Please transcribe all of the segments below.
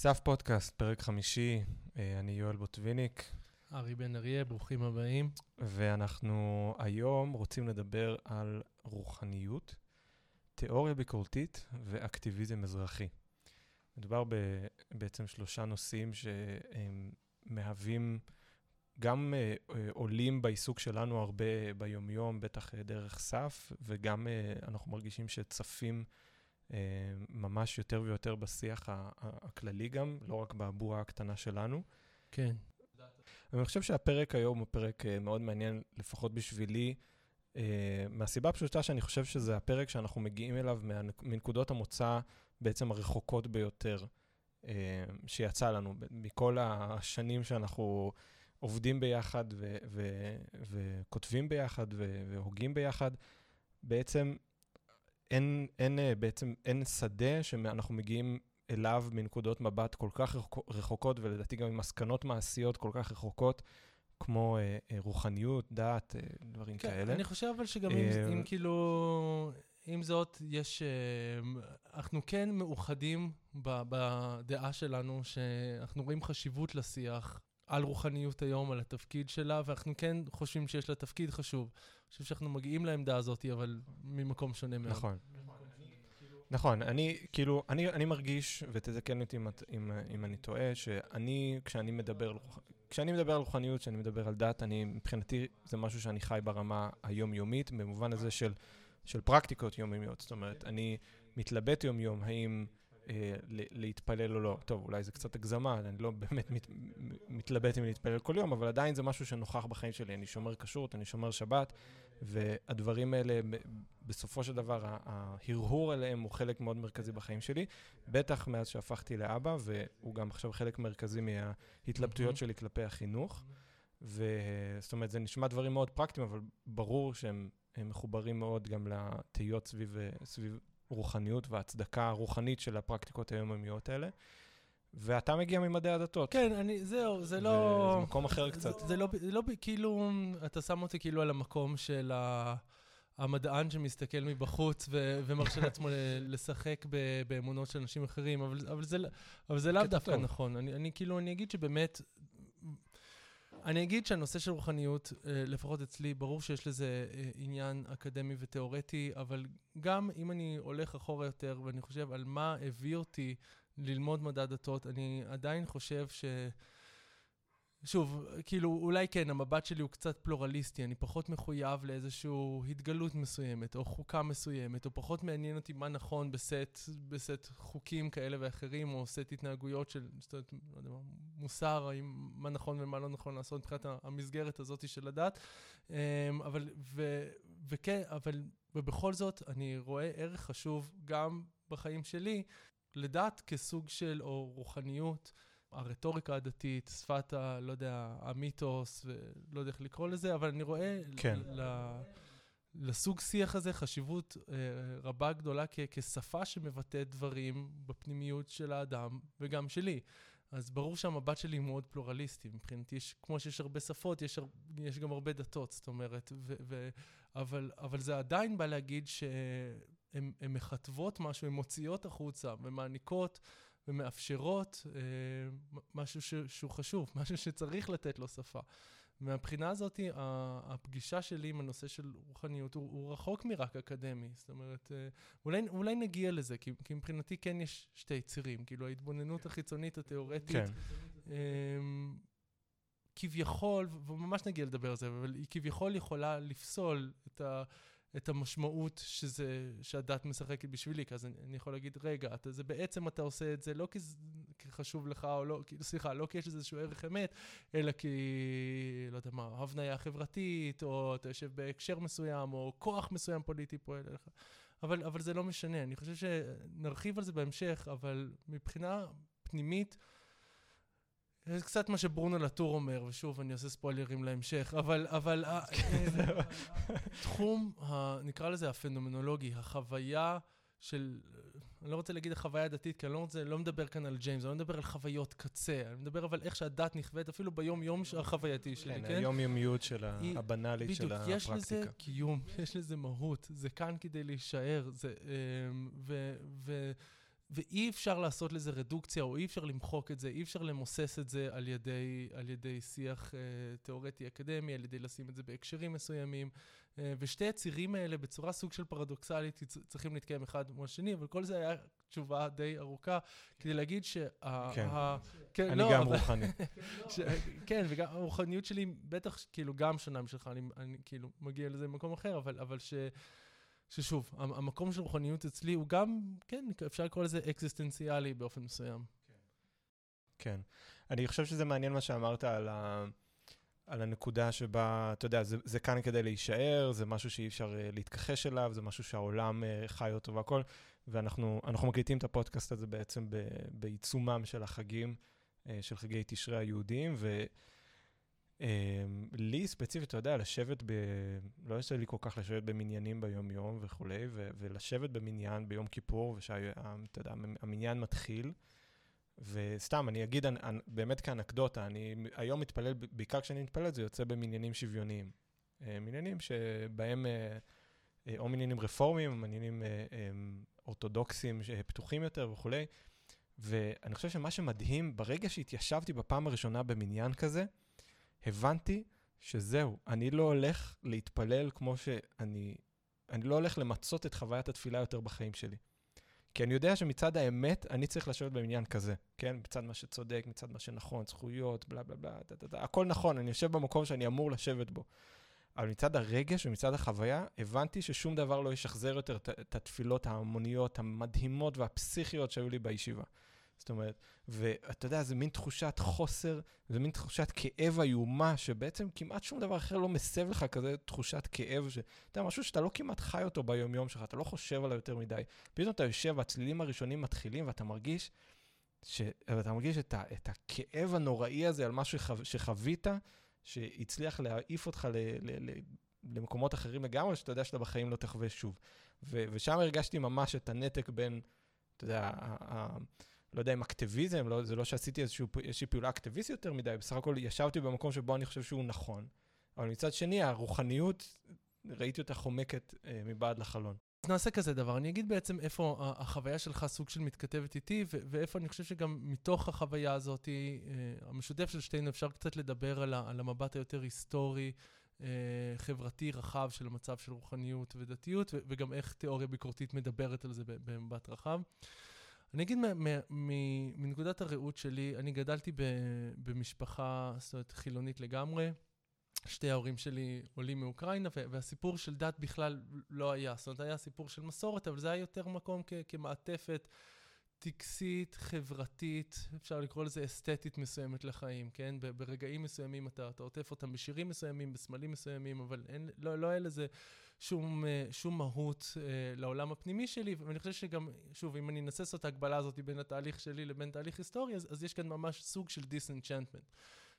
סף פודקאסט, פרק חמישי, אה, אני יואל בוטוויניק. ארי בן אריה, ברוכים הבאים. ואנחנו היום רוצים לדבר על רוחניות, תיאוריה ביקורתית ואקטיביזם אזרחי. מדובר ב, בעצם שלושה נושאים שהם מהווים גם uh, עולים בעיסוק שלנו הרבה ביומיום, בטח דרך סף, וגם אנחנו מרגישים שצפים ממש יותר ויותר בשיח הכללי גם, לא רק בבועה הקטנה שלנו. כן. אני חושב שהפרק היום הוא פרק uh, מאוד מעניין, לפחות בשבילי, uh, מהסיבה הפשוטה שאני חושב שזה הפרק שאנחנו מגיעים אליו מנקודות המוצא בעצם הרחוקות ביותר שיצא לנו, מכל השנים שאנחנו עובדים ביחד ו- ו- וכותבים ביחד ו- והוגים ביחד. בעצם אין, אין, בעצם אין שדה שאנחנו מגיעים אליו מנקודות מבט כל כך רחוקות, ולדעתי גם עם מסקנות מעשיות כל כך רחוקות, כמו אה, אה, רוחניות, דת, אה, דברים כן, כאלה. אני חושב אבל שגם אם, אה, אם כאילו, עם זאת, יש, אה, אנחנו כן מאוחדים בדעה שלנו, שאנחנו רואים חשיבות לשיח. על רוחניות היום, על התפקיד שלה, ואנחנו כן חושבים שיש לה תפקיד חשוב. אני חושב שאנחנו מגיעים לעמדה הזאת, אבל ממקום שונה מאוד. נכון. נכון, אני, כאילו, אני, אני מרגיש, ותתקן אותי אם, אם, אם אני טועה, שאני, כשאני מדבר, כשאני מדבר על רוחניות, כשאני מדבר על דת, אני, מבחינתי, זה משהו שאני חי ברמה היומיומית, במובן הזה של, של פרקטיקות יומיומיות. זאת אומרת, אני מתלבט יום-יום, האם... אה, להתפלל או לא. טוב, אולי זה קצת הגזמה, אני לא באמת מת, מתלבט אם להתפלל כל יום, אבל עדיין זה משהו שנוכח בחיים שלי. אני שומר כשרות, אני שומר שבת, והדברים האלה, בסופו של דבר, ההרהור עליהם הוא חלק מאוד מרכזי בחיים שלי, בטח מאז שהפכתי לאבא, והוא גם עכשיו חלק מרכזי מההתלבטויות שלי כלפי החינוך. וזאת אומרת, זה נשמע דברים מאוד פרקטיים, אבל ברור שהם מחוברים מאוד גם לתהיות סביב, סביב רוחניות והצדקה הרוחנית של הפרקטיקות היומיומיות האלה. ואתה מגיע ממדעי הדתות. כן, אני, זהו, זה לא... זה מקום אחר קצת. זה, זה לא, זה לא כאילו, אתה שם אותי כאילו על המקום של ה... המדען שמסתכל מבחוץ ו- ומרשה לעצמו לשחק ב- באמונות של אנשים אחרים, אבל, אבל זה, אבל זה לאו דווקא נכון. אני, אני כאילו, אני אגיד שבאמת, אני אגיד שהנושא של רוחניות, אה, לפחות אצלי, ברור שיש לזה אה, עניין אקדמי ותיאורטי, אבל גם אם אני הולך אחורה יותר ואני חושב על מה הביא אותי ללמוד מדע דתות, אני עדיין חושב ש... שוב, כאילו, אולי כן, המבט שלי הוא קצת פלורליסטי, אני פחות מחויב לאיזושהי התגלות מסוימת, או חוקה מסוימת, או פחות מעניין אותי מה נכון בסט, בסט חוקים כאלה ואחרים, או סט התנהגויות של, זאת אומרת, לא יודע מה, מוסר, האם מה נכון ומה לא נכון לעשות מבחינת המסגרת הזאת של הדת. אמ, אבל, ו, וכן, אבל, ובכל זאת, אני רואה ערך חשוב גם בחיים שלי, לדת כסוג של, או רוחניות. הרטוריקה הדתית, שפת ה... לא יודע, המיתוס, ולא יודע איך לקרוא לזה, אבל אני רואה כן. ל... לסוג שיח הזה חשיבות אה, רבה גדולה כ- כשפה שמבטאת דברים בפנימיות של האדם וגם שלי. אז ברור שהמבט שלי מאוד פלורליסטי. מבחינתי, יש, כמו שיש הרבה שפות, יש, הר, יש גם הרבה דתות, זאת אומרת. ו, ו, אבל, אבל זה עדיין בא להגיד שהן מכתבות משהו, הן מוציאות החוצה ומעניקות ומאפשרות אה, משהו ש, שהוא חשוב, משהו שצריך לתת לו שפה. מהבחינה הזאת, הפגישה שלי עם הנושא של רוחניות הוא, הוא רחוק מרק אקדמי. זאת אומרת, אה, אולי, אולי נגיע לזה, כי, כי מבחינתי כן יש שתי צירים. כאילו, ההתבוננות החיצונית, התיאורטית, כן. אה, כביכול, וממש נגיע לדבר על זה, אבל היא כביכול יכולה לפסול את ה... את המשמעות שזה, שהדת משחקת בשבילי, כי אז אני, אני יכול להגיד, רגע, אתה, זה בעצם אתה עושה את זה לא כי, כי חשוב לך, או לא, כאילו, סליחה, לא כי יש איזשהו ערך אמת, אלא כי, לא יודע מה, הבניה חברתית, או אתה יושב בהקשר מסוים, או כוח מסוים פוליטי פועל אליך. אבל, אבל זה לא משנה, אני חושב שנרחיב על זה בהמשך, אבל מבחינה פנימית, זה קצת מה שברונו לטור אומר, ושוב, אני עושה ספוילרים להמשך, אבל, אבל אה, אה, תחום, נקרא לזה הפנומנולוגי, החוויה של, אני לא רוצה להגיד החוויה הדתית, כי אני לא, רוצה, לא מדבר כאן על ג'יימס, אני לא מדבר על חוויות קצה, אני מדבר אבל איך שהדת נכווית, אפילו ביום-יום החווייתי שלי, כן? כן, היומיומיות של היא, הבנאלית של הפרקטיקה. בדיוק, יש לזה קיום, יש לזה מהות, זה כאן כדי להישאר, זה, אמ, ו... ו ואי אפשר לעשות לזה רדוקציה, או אי אפשר למחוק את זה, אי אפשר למוסס את זה על ידי, על ידי שיח אה, תיאורטי אקדמי, על ידי לשים את זה בהקשרים מסוימים. אה, ושתי הצירים האלה, בצורה סוג של פרדוקסלית, צריכים להתקיים אחד מול השני, אבל כל זה היה תשובה די ארוכה, כדי להגיד שה... כן, ה, כן אני לא, גם אבל, רוחני. ש, כן, וגם הרוחניות שלי בטח כאילו גם שונה משלך, אני, אני כאילו מגיע לזה במקום אחר, אבל, אבל ש... ששוב, המקום של רוחניות אצלי הוא גם, כן, אפשר לקרוא לזה אקזיסטנציאלי באופן מסוים. כן. אני חושב שזה מעניין מה שאמרת על, ה, על הנקודה שבה, אתה יודע, זה, זה כאן כדי להישאר, זה משהו שאי אפשר uh, להתכחש אליו, זה משהו שהעולם uh, חי אותו והכל, ואנחנו מקליטים את הפודקאסט הזה בעצם ב, בעיצומם של החגים, uh, של חגי תשרי היהודים, ו... Um, לי ספציפית, אתה יודע, לשבת ב... לא יוצא לי כל כך לשבת במניינים ביום-יום וכולי, ו- ולשבת במניין ביום כיפור, ושאתה יודע, המניין מתחיל. וסתם, אני אגיד באמת כאנקדוטה, אני היום מתפלל, בעיקר כשאני מתפלל, זה יוצא במניינים שוויוניים. Uh, מניינים שבהם, uh, uh, או מניינים רפורמיים, או מניינים um, אורתודוקסיים פתוחים יותר וכולי. ואני חושב שמה שמדהים, ברגע שהתיישבתי בפעם הראשונה במניין כזה, הבנתי שזהו, אני לא הולך להתפלל כמו שאני... אני לא הולך למצות את חוויית התפילה יותר בחיים שלי. כי אני יודע שמצד האמת, אני צריך לשבת במניין כזה, כן? מצד מה שצודק, מצד מה שנכון, זכויות, בלה בלה בלה, דה, דה, דה, הכל נכון, אני יושב במקום שאני אמור לשבת בו. אבל מצד הרגש ומצד החוויה, הבנתי ששום דבר לא ישחזר יותר את התפילות ההמוניות המדהימות והפסיכיות שהיו לי בישיבה. זאת אומרת, ואתה יודע, זה מין תחושת חוסר, זה מין תחושת כאב איומה, שבעצם כמעט שום דבר אחר לא מסב לך כזה תחושת כאב, שאתה יודע, משהו שאתה לא כמעט חי אותו ביום-יום שלך, אתה לא חושב עליו יותר מדי. פתאום אתה יושב והצלילים הראשונים מתחילים, ואתה מרגיש, ש... ואתה מרגיש את, ה... את הכאב הנוראי הזה על משהו שחו... שחווית, שהצליח להעיף אותך ל... ל... ל... למקומות אחרים לגמרי, שאתה יודע שאתה בחיים לא תחווה שוב. ו... ושם הרגשתי ממש את הנתק בין, אתה יודע, לא יודע אם אקטיביזם, לא, זה לא שעשיתי איזשהו, איזושהי פעולה אקטיביסטית יותר מדי, בסך הכל ישבתי במקום שבו אני חושב שהוא נכון. אבל מצד שני, הרוחניות, ראיתי אותה חומקת אה, מבעד לחלון. אז נעשה כזה דבר, אני אגיד בעצם איפה החוויה שלך סוג של מתכתבת איתי, ואיפה אני חושב שגם מתוך החוויה הזאת, אה, המשותף של שתינו, אפשר קצת לדבר על, על המבט היותר היסטורי, אה, חברתי רחב של המצב של רוחניות ודתיות, וגם איך תיאוריה ביקורתית מדברת על זה במבט רחב. אני אגיד מנקודת הראות שלי, אני גדלתי במשפחה, זאת אומרת, חילונית לגמרי. שתי ההורים שלי עולים מאוקראינה, והסיפור של דת בכלל לא היה. זאת אומרת, היה סיפור של מסורת, אבל זה היה יותר מקום כמעטפת טקסית, חברתית, אפשר לקרוא לזה אסתטית מסוימת לחיים, כן? ברגעים מסוימים אתה, אתה עוטף אותם בשירים מסוימים, בסמלים מסוימים, אבל אין, לא, לא היה לזה שום, אה, שום מהות אה, לעולם הפנימי שלי, ואני חושב שגם, שוב, אם אני לעשות את ההקבלה הזאת בין התהליך שלי לבין תהליך היסטורי, אז, אז יש כאן ממש סוג של דיסאנצ'נטמנט.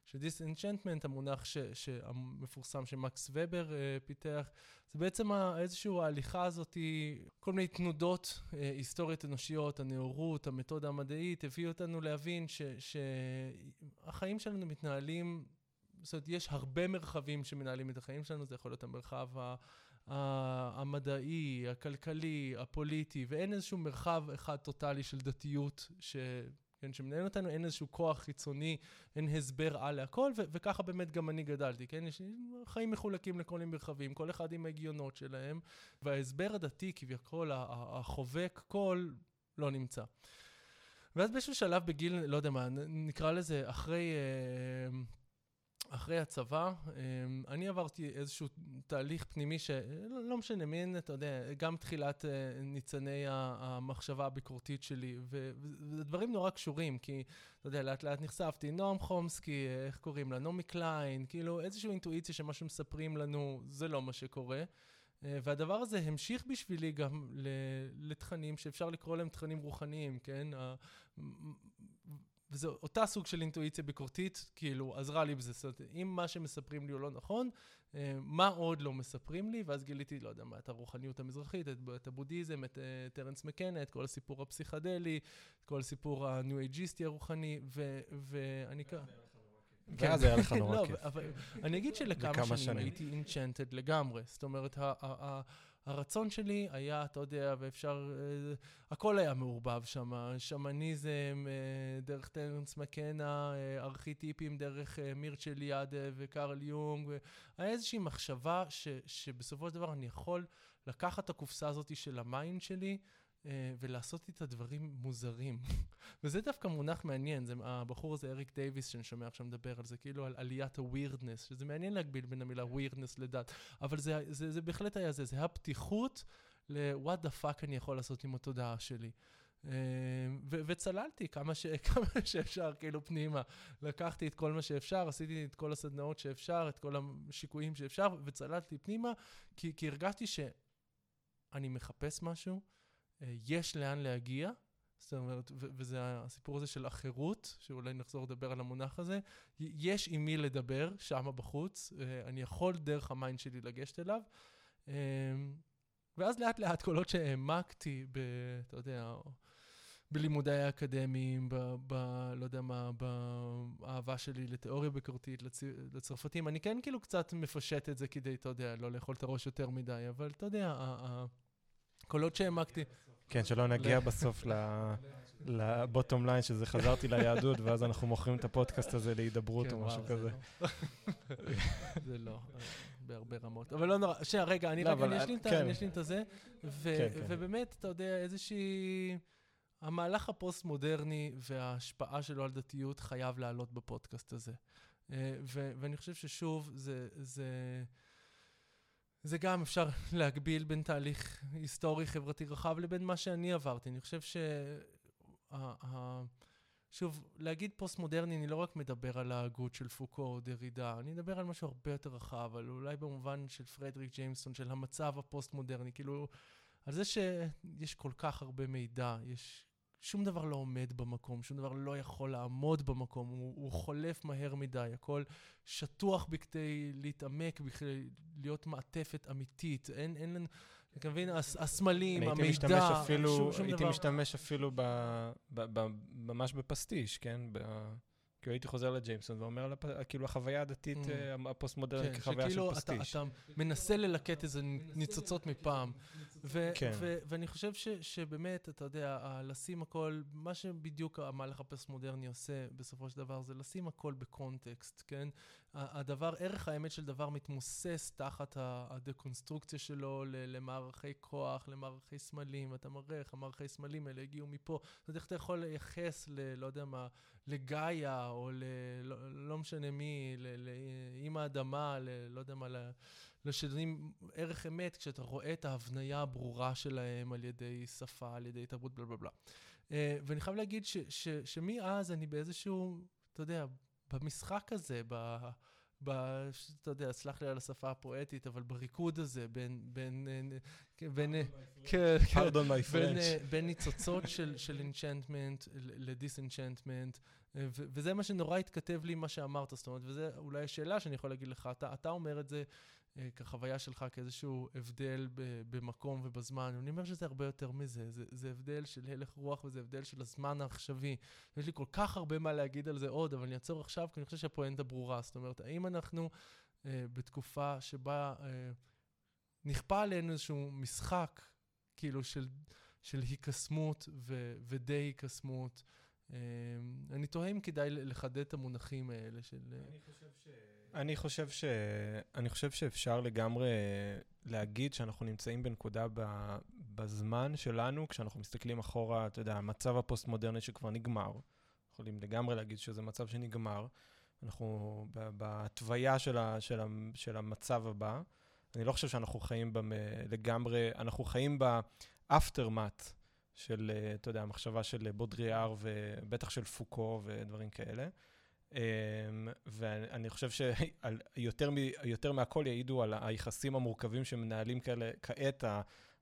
שדיסאנצ'נטמנט, המונח ש, המפורסם שמקס ובר uh, פיתח, זה בעצם איזושהי ההליכה הזאת, כל מיני תנודות uh, היסטוריות אנושיות, הנאורות, המתודה המדעית, הביאו אותנו להבין שהחיים שלנו מתנהלים, זאת אומרת, יש הרבה מרחבים שמנהלים את החיים שלנו, זה יכול להיות המרחב ה... המדעי, הכלכלי, הפוליטי, ואין איזשהו מרחב אחד טוטאלי של דתיות ש... כן, שמנהל אותנו, אין איזשהו כוח חיצוני, אין הסבר על להכל, ו- וככה באמת גם אני גדלתי, כן? יש חיים מחולקים לכל מיני מרחבים, כל אחד עם ההגיונות שלהם, וההסבר הדתי, כביכול, החובק קול, לא נמצא. ואז באיזשהו שלב בגיל, לא יודע מה, נקרא לזה אחרי... אה, אחרי הצבא, אמ, אני עברתי איזשהו תהליך פנימי שלא לא משנה, מין, אתה יודע, גם תחילת אה, ניצני המחשבה הביקורתית שלי, ודברים נורא קשורים, כי, אתה יודע, לאט לאט נחשפתי, נועם חומסקי, איך קוראים לה, נעמי קליין, כאילו איזושהי אינטואיציה שמה שמספרים לנו זה לא מה שקורה. אה, והדבר הזה המשיך בשבילי גם לתכנים שאפשר לקרוא להם תכנים רוחניים, כן? וזו אותה סוג של אינטואיציה ביקורתית, כאילו, עזרה לי בזה. זאת אומרת, אם מה שמספרים לי הוא לא נכון, אה, מה עוד לא מספרים לי? ואז גיליתי, לא יודע מה, את הרוחניות המזרחית, את, את הבודהיזם, את uh, טרנס מקנה, את כל הסיפור הפסיכדלי, את כל הסיפור הניו-אייג'יסטי הרוחני, ו, ואני כ... ואז היה לך נורא לא, כיף. אני אגיד שלכמה שנים הייתי אינצ'נטד לגמרי. זאת אומרת, הרצון שלי היה, אתה יודע, ואפשר, אה, הכל היה מעורבב שם, שמניזם, אה, דרך טרנס מקנה, אה, ארכיטיפים דרך אה, מירצ'ל יד וקרל יונג, היה איזושהי מחשבה ש, שבסופו של דבר אני יכול לקחת את הקופסה הזאת של ה mind שלי, ולעשות איתה דברים מוזרים. וזה דווקא מונח מעניין, זה, הבחור הזה, אריק דייוויס, שאני שומע עכשיו מדבר על זה, כאילו על עליית ה weirdness, שזה מעניין להקביל בין המילה weirdness לדת, אבל זה, זה, זה בהחלט היה זה, זה הפתיחות ל what the fuck אני יכול לעשות עם התודעה שלי. אה, ו- וצללתי כמה, ש- כמה שאפשר, כאילו פנימה. לקחתי את כל מה שאפשר, עשיתי את כל הסדנאות שאפשר, את כל השיקויים שאפשר, וצללתי פנימה, כי, כי הרגשתי שאני מחפש משהו. אה, יש לאן להגיע, זאת אומרת, וזה הסיפור הזה של החירות, שאולי נחזור לדבר על המונח הזה, יש עם מי לדבר שם בחוץ, אה, אני יכול דרך ה mind שלי לגשת אליו. אה, ואז לאט לאט ככל שהעמקתי ב... אתה יודע, בלימודיי האקדמיים, ב, ב... לא יודע מה, באהבה שלי לתיאוריה ביקורתית, לצ... לצרפתים. אני כן כאילו קצת מפשט את זה כדי, אתה יודע, לא לאכול את הראש יותר מדי, אבל אתה יודע, הקולות שהעמקתי... כן, שלא נגיע בסוף לבוטום ליין, שזה חזרתי ליהדות, ואז אנחנו מוכרים את הפודקאסט הזה להידברות כן, או משהו כזה. לא. זה לא, בהרבה רמות. אבל לא נורא, שנייה, רגע, אני לא, אשלים כן. את הזה, כן. ובאמת, אתה יודע, איזושהי... המהלך הפוסט-מודרני וההשפעה שלו על דתיות חייב לעלות בפודקאסט הזה. אה, ואני חושב ששוב, זה... זה גם אפשר להקביל בין תהליך היסטורי חברתי רחב לבין מה שאני עברתי. אני חושב ש... שוב, להגיד פוסט-מודרני, אני לא רק מדבר על ההגות של פוקו או דרידה, אני מדבר על משהו הרבה יותר רחב, אבל אולי במובן של פרדריק ג'יימסון, של המצב הפוסט-מודרני, כאילו, על זה שיש כל כך הרבה מידע, יש... שום דבר לא עומד במקום, שום דבר לא יכול לעמוד במקום, הוא, הוא חולף מהר מדי, הכל שטוח בכדי להתעמק, בכדי להיות מעטפת אמיתית. אין, אין לנו, אתה מבין, הס- הסמלים, המידע, הייתי משתמש אפילו, שום, שום הייתי דבר. משתמש אפילו ב, ב, ב, ממש בפסטיש, כן? ב, כאילו הייתי חוזר לג'יימסון ואומר, על הפ- כאילו החוויה הדתית Mm. אה, הפוסט-מודרנית כן, כחוויה של שכאילו אתה, פסטיש. אתה מנסה ללקט איזה ניצוצות מפעם. ו- כן. ו- ואני חושב ש- שבאמת, אתה יודע, ה- לשים הכל, מה שבדיוק המהלך הפוסט-מודרני עושה בסופו של דבר, זה לשים הכל בקונטקסט, כן? הדבר, ערך האמת של דבר מתמוסס תחת הדקונסטרוקציה שלו למערכי כוח, למערכי סמלים, ואתה מראה איך המערכי סמלים האלה הגיעו מפה. זאת אומרת, איך אתה יכול לייחס ל... לא יודע מה, לגאיה, או ל... לא, לא משנה מי, לאימא האדמה, ל... לא יודע מה, ל... לשדרים ערך אמת כשאתה רואה את ההבניה הברורה שלהם על ידי שפה, על ידי תרבות, בלה בלה בלה. אה, ואני חייב להגיד ש, ש, שמאז אני באיזשהו, אתה יודע, במשחק הזה, ב... ב... אתה יודע, סלח לי על השפה הפואטית, אבל בריקוד הזה בין... בין... אה, בין... אה, כן, כן. בין, French. אה, בין ניצוצות של, אינצ'נטמנט לדיסאנצ'נטמנט, וזה מה שנורא התכתב לי מה שאמרת, זאת אומרת, וזו אולי השאלה שאני יכול להגיד לך, אתה, אתה אומר את זה אה, כחוויה שלך, כאיזשהו הבדל ב, במקום ובזמן, אני אומר שזה הרבה יותר מזה, זה, זה הבדל של הלך רוח וזה הבדל של הזמן העכשווי. יש לי כל כך הרבה מה להגיד על זה עוד, אבל אני אעצור עכשיו, כי אני חושב שהפואנטה ברורה, זאת אומרת, האם אנחנו אה, בתקופה שבה אה, נכפה עלינו איזשהו משחק, כאילו, של, של היקסמות ו, ודי היקסמות. אה, אני תוהה אם כדאי לחדד את המונחים האלה של... אה, אני חושב, ש... אני חושב שאפשר לגמרי להגיד שאנחנו נמצאים בנקודה ב... בזמן שלנו, כשאנחנו מסתכלים אחורה, אתה יודע, המצב הפוסט-מודרני שכבר נגמר. יכולים לגמרי להגיד שזה מצב שנגמר. אנחנו ב- בהתוויה של, ה... של, ה... של המצב הבא. אני לא חושב שאנחנו חיים במ... לגמרי, אנחנו חיים באפטרמט של, אה, אתה יודע, המחשבה של בודריאר ובטח של פוקו ודברים כאלה. אמ, ואני חושב שיותר יותר מהכל יעידו על היחסים המורכבים שמנהלים כאלה, כעת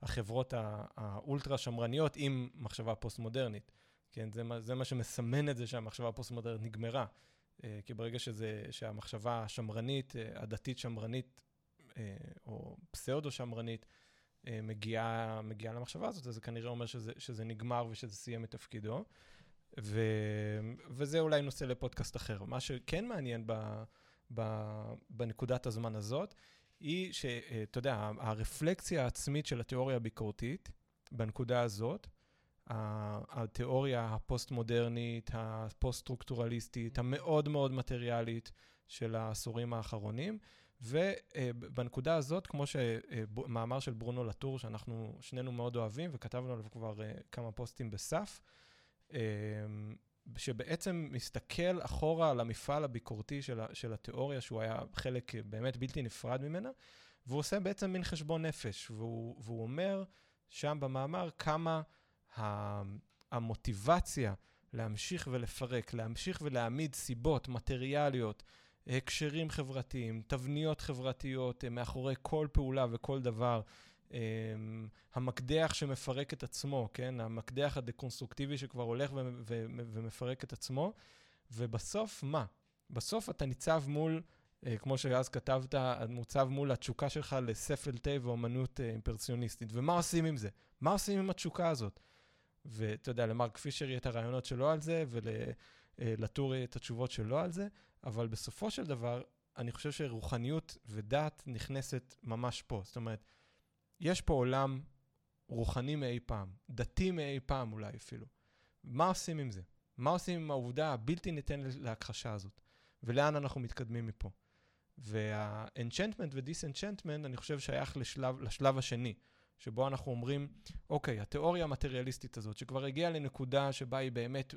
החברות האולטרה שמרניות עם מחשבה פוסט-מודרנית. כן, זה מה, זה מה שמסמן את זה שהמחשבה הפוסט-מודרנית נגמרה. אה, כי ברגע שזה, שהמחשבה השמרנית, אה, הדתית שמרנית, אה, או פסאודו-שמרנית, אה, מגיעה, מגיעה למחשבה הזאת, אז זה כנראה אומר שזה, שזה נגמר ושזה סיים את תפקידו. ו... וזה אולי נושא לפודקאסט אחר. מה שכן מעניין ב... ב... בנקודת הזמן הזאת, היא שאתה יודע, הרפלקציה העצמית של התיאוריה הביקורתית, בנקודה הזאת, התיאוריה הפוסט-מודרנית, הפוסט-סטרוקטורליסטית, המאוד מאוד מטריאלית של העשורים האחרונים. ובנקודה הזאת, כמו שמאמר של ברונו לטור, שאנחנו שנינו מאוד אוהבים, וכתבנו עליו כבר אה, כמה פוסטים בסף, אה, שבעצם מסתכל אחורה על המפעל הביקורתי של, של התיאוריה, שהוא היה חלק באמת בלתי נפרד ממנה, והוא עושה בעצם מין חשבון נפש, והוא, והוא אומר שם במאמר כמה המוטיבציה להמשיך ולפרק, להמשיך ולהעמיד סיבות מטריאליות, הקשרים חברתיים, תבניות חברתיות אה, מאחורי כל פעולה וכל דבר. אה, המקדח שמפרק את עצמו, כן? המקדח הדקונסטרוקטיבי שכבר הולך ומפרק את עצמו. ובסוף, מה? בסוף אתה ניצב מול, אה, כמו שאז כתבת, מוצב מול התשוקה שלך לספל תה ואומנות אימפרסיוניסטית. ומה עושים עם זה? מה עושים עם התשוקה הזאת? ואתה יודע, למרק פישר יהיה את הרעיונות שלו על זה, ולטור יהיה את התשובות שלו על זה, אבל בסופו של דבר, אני חושב שרוחניות ודת נכנסת ממש פה. זאת אומרת, יש פה עולם רוחני מאי פעם, דתי מאי פעם אולי אפילו. מה עושים עם זה? מה עושים עם העובדה הבלתי ניתנת להכחשה הזאת? ולאן אנחנו מתקדמים מפה? וה-enchantment ו-disenchantment, אני חושב, שייך לשלב, לשלב השני. שבו אנחנו אומרים, אוקיי, התיאוריה המטריאליסטית הזאת, שכבר הגיעה לנקודה שבה היא באמת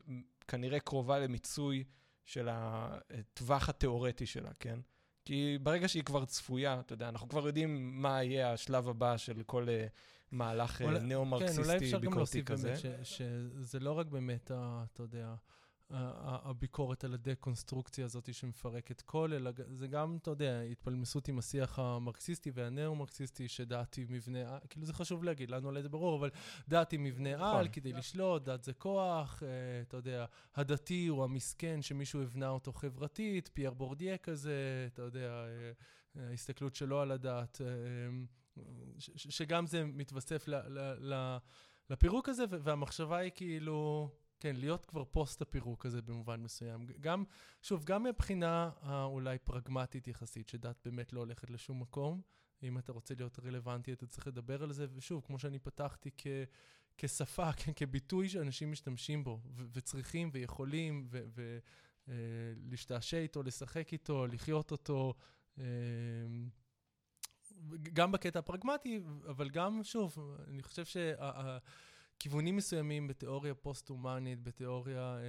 כנראה קרובה למיצוי של הטווח התיאורטי שלה, כן? כי ברגע שהיא כבר צפויה, אתה יודע, אנחנו כבר יודעים מה יהיה השלב הבא של כל uh, מהלך uh, ניאו-מרקסיסטי ביקורתי כזה. כן, אולי אפשר גם להוסיף באמת שזה לא רק באמת, אתה יודע, הביקורת על הדקונסטרוקציה הזאת שמפרקת כל, אלא זה גם, אתה יודע, התפלמסות עם השיח המרקסיסטי והנאו-מרקסיסטי, שדת היא מבנה, כאילו זה חשוב להגיד, לנו עלי זה ברור, אבל דת היא מבנה נכון. על כדי לשלוט, דת זה כוח, אה, אתה יודע, הדתי הוא המסכן שמישהו הבנה אותו חברתית, פייר בורדיה כזה, אתה יודע, אה, ההסתכלות שלו על הדת, אה, שגם זה מתווסף לפירוק הזה, והמחשבה היא כאילו... כן, להיות כבר פוסט הפירוק הזה במובן מסוים. גם, שוב, גם מבחינה האולי פרגמטית יחסית, שדת באמת לא הולכת לשום מקום. אם אתה רוצה להיות רלוונטי, אתה צריך לדבר על זה, ושוב, כמו שאני פתחתי כ... כשפה, כן, כביטוי שאנשים משתמשים בו, ו- וצריכים ויכולים, ולהשתעשע ו- אה, איתו, לשחק איתו, לחיות אותו, אה, גם בקטע הפרגמטי, אבל גם, שוב, אני חושב שה... כיוונים מסוימים בתיאוריה פוסט-הומנית, בתיאוריה אה,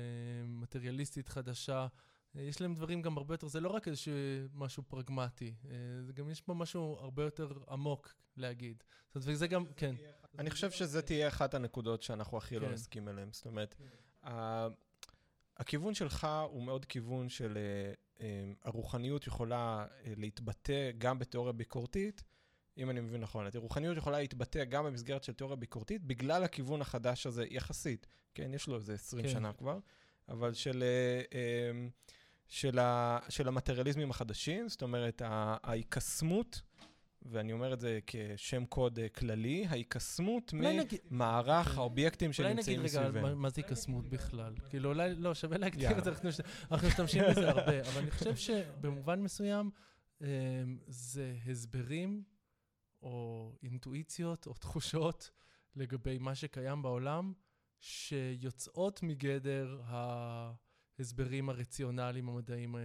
מטריאליסטית חדשה, אה, יש להם דברים גם הרבה יותר, זה לא רק איזשהו משהו פרגמטי, אה, זה גם יש פה משהו הרבה יותר עמוק להגיד. זאת אומרת, וזה גם, כן. אני חושב שזה תהיה אחת הנקודות שאנחנו הכי לא כן. נסכים עליהן. זאת אומרת, הכיוון שלך הוא מאוד כיוון של הרוחניות יכולה להתבטא גם בתיאוריה ביקורתית, אם אני מבין נכון. רוחניות יכולה להתבטא גם במסגרת של תיאוריה ביקורתית, בגלל הכיוון החדש הזה יחסית. כן, יש לו איזה 20 כן. שנה כבר, אבל של, אה, אה, של, ה, של המטריאליזמים החדשים, זאת אומרת, ההיקסמות, ואני אומר את זה כשם קוד אה, כללי, ההיקסמות ממערך האובייקטים שנמצאים מסביבנו. אולי נגיד רגע מה זה היקסמות בכלל. כאילו, אולי, לא, שווה להגדיר את זה, אנחנו משתמשים בזה הרבה, אבל אני חושב שבמובן מסוים, זה הסברים או אינטואיציות או תחושות לגבי מה שקיים בעולם, שיוצאות מגדר ההסברים הרציונליים המדעיים,